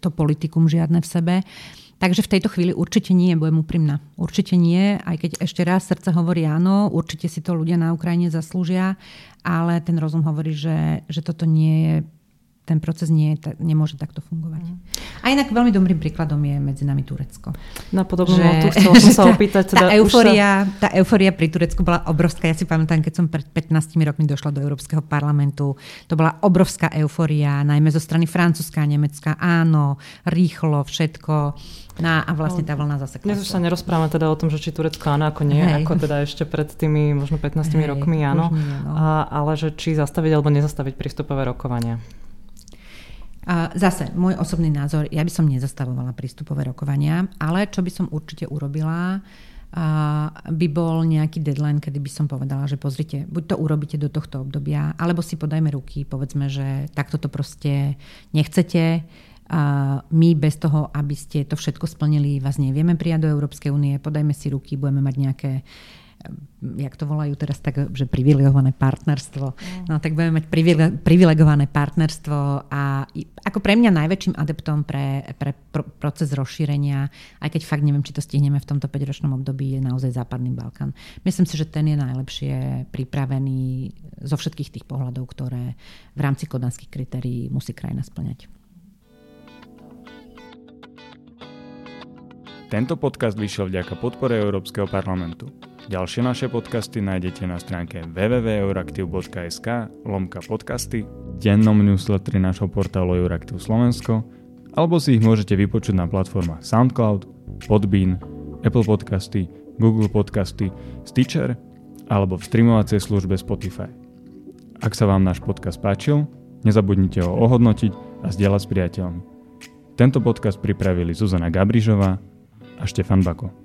to politikum žiadne v sebe. Takže v tejto chvíli určite nie, budem úprimná. Určite nie, aj keď ešte raz srdce hovorí áno, určite si to ľudia na Ukrajine zaslúžia, ale ten rozum hovorí, že, že toto nie je ten proces nie, nemôže takto fungovať. Mm. A inak veľmi dobrým príkladom je medzi nami Turecko. Na podobnú že, notu chcela som sa opýtať. Teda tá, euforia, sa... tá euforia pri Turecku bola obrovská. Ja si pamätám, keď som pred 15 rokmi došla do Európskeho parlamentu, to bola obrovská euforia, najmä zo strany Francúzska a Nemecka. Áno, rýchlo, všetko. No a vlastne tá vlna zase Dnes už sa nerozprávame teda o tom, že či Turecko áno, ako nie, Hej. ako teda ešte pred tými možno 15 Hej, rokmi áno, nie, no. a, ale že či zastaviť alebo nezastaviť prístupové rokovania. Zase, môj osobný názor, ja by som nezastavovala prístupové rokovania, ale čo by som určite urobila, by bol nejaký deadline, kedy by som povedala, že pozrite, buď to urobíte do tohto obdobia, alebo si podajme ruky, povedzme, že takto to proste nechcete. My bez toho, aby ste to všetko splnili, vás nevieme prijať do Európskej únie, podajme si ruky, budeme mať nejaké jak to volajú teraz tak, že privilegované partnerstvo. Mm. No tak budeme mať privilegované partnerstvo a ako pre mňa najväčším adeptom pre, pre proces rozšírenia, aj keď fakt neviem, či to stihneme v tomto 5-ročnom období, je naozaj Západný Balkán. Myslím si, že ten je najlepšie pripravený zo všetkých tých pohľadov, ktoré v rámci kodanských kritérií musí krajina splňať. Tento podcast vyšiel vďaka podpore Európskeho parlamentu. Ďalšie naše podcasty nájdete na stránke www.euraktiv.sk lomka podcasty, dennom newsletteri našho portálu Euraktiv Slovensko alebo si ich môžete vypočuť na platformách SoundCloud, Podbean, Apple Podcasty, Google Podcasty, Stitcher alebo v streamovacej službe Spotify. Ak sa vám náš podcast páčil, nezabudnite ho ohodnotiť a zdieľať s priateľmi. Tento podcast pripravili Zuzana Gabrižová a Štefan Bako.